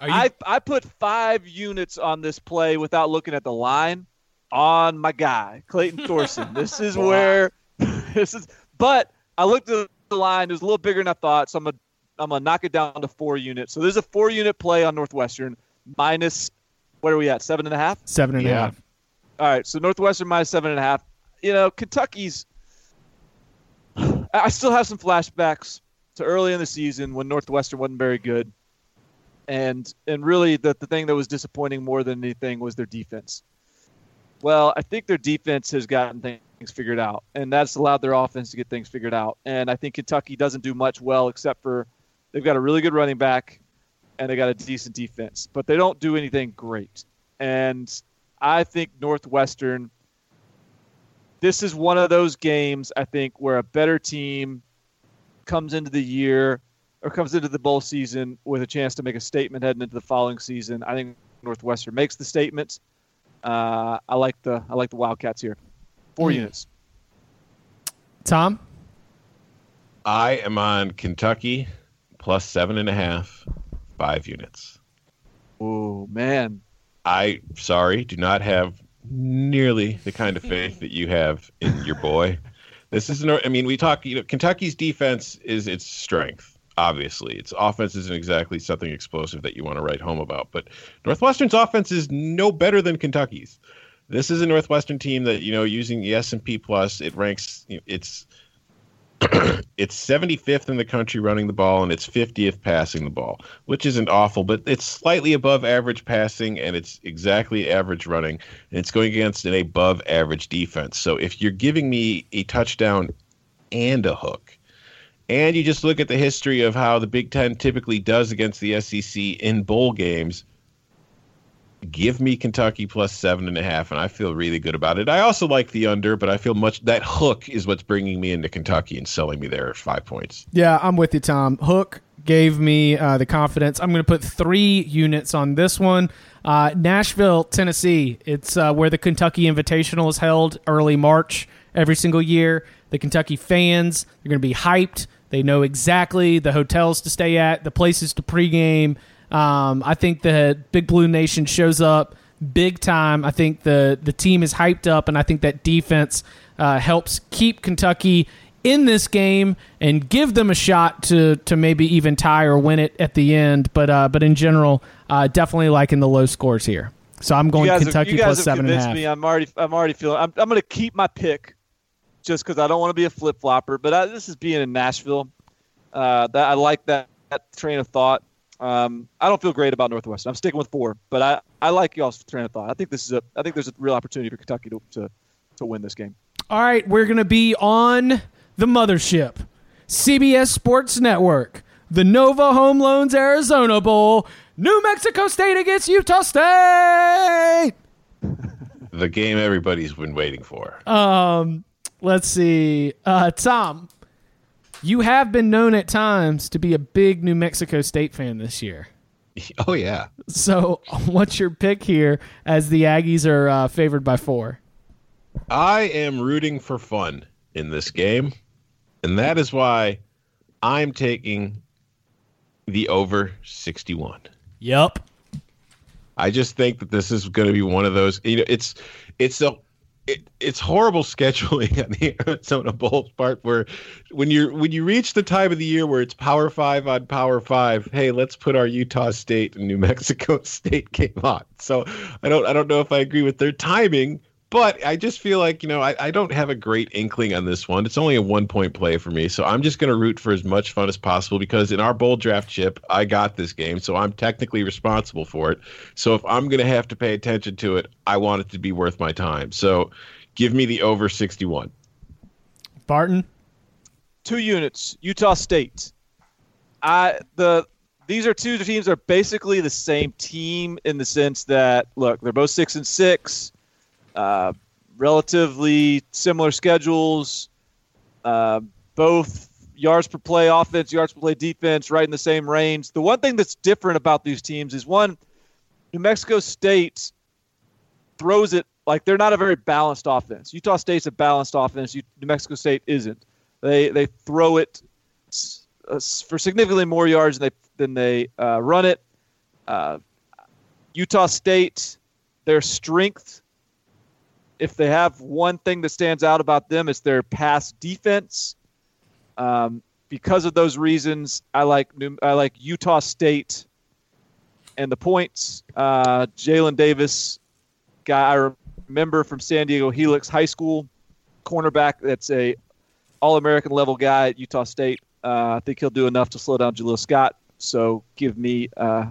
I I put five units on this play without looking at the line on my guy Clayton Thorson. this is wow. where this is. But I looked at the line; it was a little bigger than I thought, so I'm gonna I'm gonna knock it down to four units. So there's a four unit play on Northwestern minus. What are we at? Seven and a half. Seven and yeah. a half. All right, so Northwestern minus seven and a half. You know, Kentucky's. I still have some flashbacks to early in the season when Northwestern wasn't very good, and and really the the thing that was disappointing more than anything was their defense. Well, I think their defense has gotten things figured out, and that's allowed their offense to get things figured out. And I think Kentucky doesn't do much well except for they've got a really good running back and they got a decent defense, but they don't do anything great. And I think Northwestern. This is one of those games I think where a better team comes into the year or comes into the bowl season with a chance to make a statement heading into the following season. I think Northwestern makes the statement. Uh, I like the I like the Wildcats here. Four mm. units. Tom, I am on Kentucky plus seven and a half, five units. Oh man, I sorry, do not have nearly the kind of faith that you have in your boy. This is an, I mean, we talk. You know, Kentucky's defense is its strength. Obviously, its offense isn't exactly something explosive that you want to write home about. But Northwestern's offense is no better than Kentucky's. This is a Northwestern team that you know, using the S and P plus, it ranks. You know, it's it's 75th in the country running the ball and it's 50th passing the ball, which isn't awful, but it's slightly above average passing and it's exactly average running. And it's going against an above average defense. So if you're giving me a touchdown and a hook, and you just look at the history of how the Big Ten typically does against the SEC in bowl games, give me Kentucky plus seven and a half, and I feel really good about it. I also like the under, but I feel much that hook is what's bringing me into Kentucky and selling me there at five points. Yeah, I'm with you, Tom. Hook gave me uh, the confidence. I'm going to put three units on this one. Uh, Nashville, Tennessee. It's uh, where the Kentucky Invitational is held early March every single year. The Kentucky fans, they're going to be hyped. They know exactly the hotels to stay at, the places to pregame. Um, I think the Big Blue Nation shows up big time. I think the the team is hyped up, and I think that defense uh, helps keep Kentucky in this game and give them a shot to to maybe even tie or win it at the end. But uh, but in general, uh, definitely liking the low scores here. So I'm going Kentucky have, plus seven and a half. Me. I'm already I'm already feeling. I'm I'm going to keep my pick just because I don't want to be a flip flopper. But I, this is being in Nashville. Uh, that I like that, that train of thought. Um, I don't feel great about Northwestern. I'm sticking with four, but I, I like y'all's train of thought. I think this is a I think there's a real opportunity for Kentucky to to, to win this game. All right, we're gonna be on the mothership, CBS Sports Network, the Nova Home Loans Arizona Bowl, New Mexico State against Utah State. the game everybody's been waiting for. Um, let's see, uh, Tom. You have been known at times to be a big New Mexico State fan this year. Oh yeah. So, what's your pick here as the Aggies are uh, favored by four? I am rooting for fun in this game, and that is why I'm taking the over 61. Yep. I just think that this is going to be one of those. You know, it's it's a it, it's horrible scheduling on the Arizona Bowl's part where when you're when you reach the time of the year where it's Power Five on Power Five, hey, let's put our Utah State and New Mexico State game on. So I don't I don't know if I agree with their timing, but I just feel like, you know, I, I don't have a great inkling on this one. It's only a one point play for me. So I'm just going to root for as much fun as possible because in our bowl draft chip, I got this game. So I'm technically responsible for it. So if I'm going to have to pay attention to it, I want it to be worth my time. So give me the over 61. Barton? Two units, Utah State. I the these are two teams that are basically the same team in the sense that look, they're both six and six uh, relatively similar schedules, uh, both yards per play offense, yards per play defense, right in the same range. The one thing that's different about these teams is one, New Mexico State throws it like they're not a very balanced offense. Utah State's a balanced offense. New Mexico State isn't. They they throw it uh, for significantly more yards than they than they uh, run it. Uh, Utah State, their strength if they have one thing that stands out about them, it's their pass defense. Um, because of those reasons, I like I like Utah State and the points. Uh, Jalen Davis, guy I remember from San Diego Helix High School, cornerback. That's a All American level guy at Utah State. Uh, I think he'll do enough to slow down Jaleel Scott. So give me uh,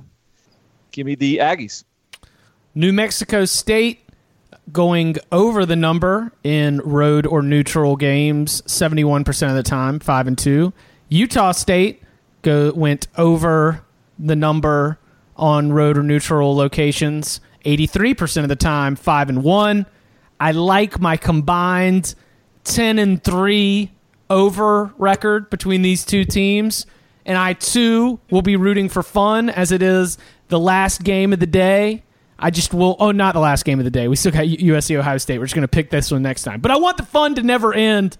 give me the Aggies. New Mexico State going over the number in road or neutral games 71% of the time, 5 and 2. Utah State go, went over the number on road or neutral locations 83% of the time, 5 and 1. I like my combined 10 and 3 over record between these two teams. And I too will be rooting for fun as it is the last game of the day I just will. Oh, not the last game of the day. We still got USC Ohio State. We're just going to pick this one next time. But I want the fun to never end.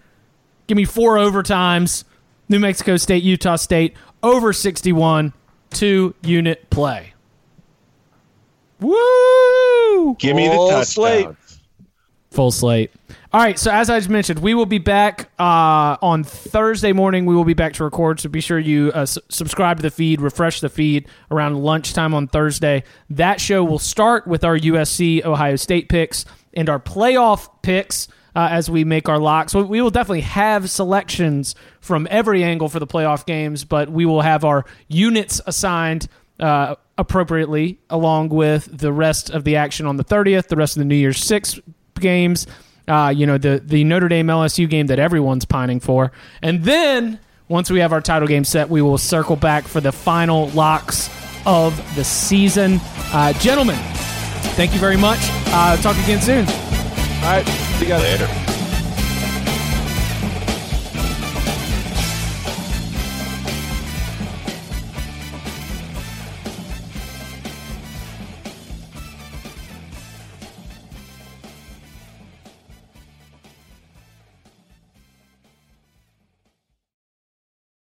Give me four overtimes. New Mexico State, Utah State over 61, two unit play. Woo! Give me the touchdown. Slate. Full slate. All right, so as I just mentioned, we will be back uh, on Thursday morning. We will be back to record, so be sure you uh, subscribe to the feed, refresh the feed around lunchtime on Thursday. That show will start with our USC Ohio State picks and our playoff picks uh, as we make our locks. We will definitely have selections from every angle for the playoff games, but we will have our units assigned uh, appropriately along with the rest of the action on the 30th, the rest of the New Year's Six games uh, you know, the the Notre Dame LSU game that everyone's pining for, and then once we have our title game set, we will circle back for the final locks of the season. Uh, gentlemen, thank you very much. Uh, talk again soon. All right, see you guys later.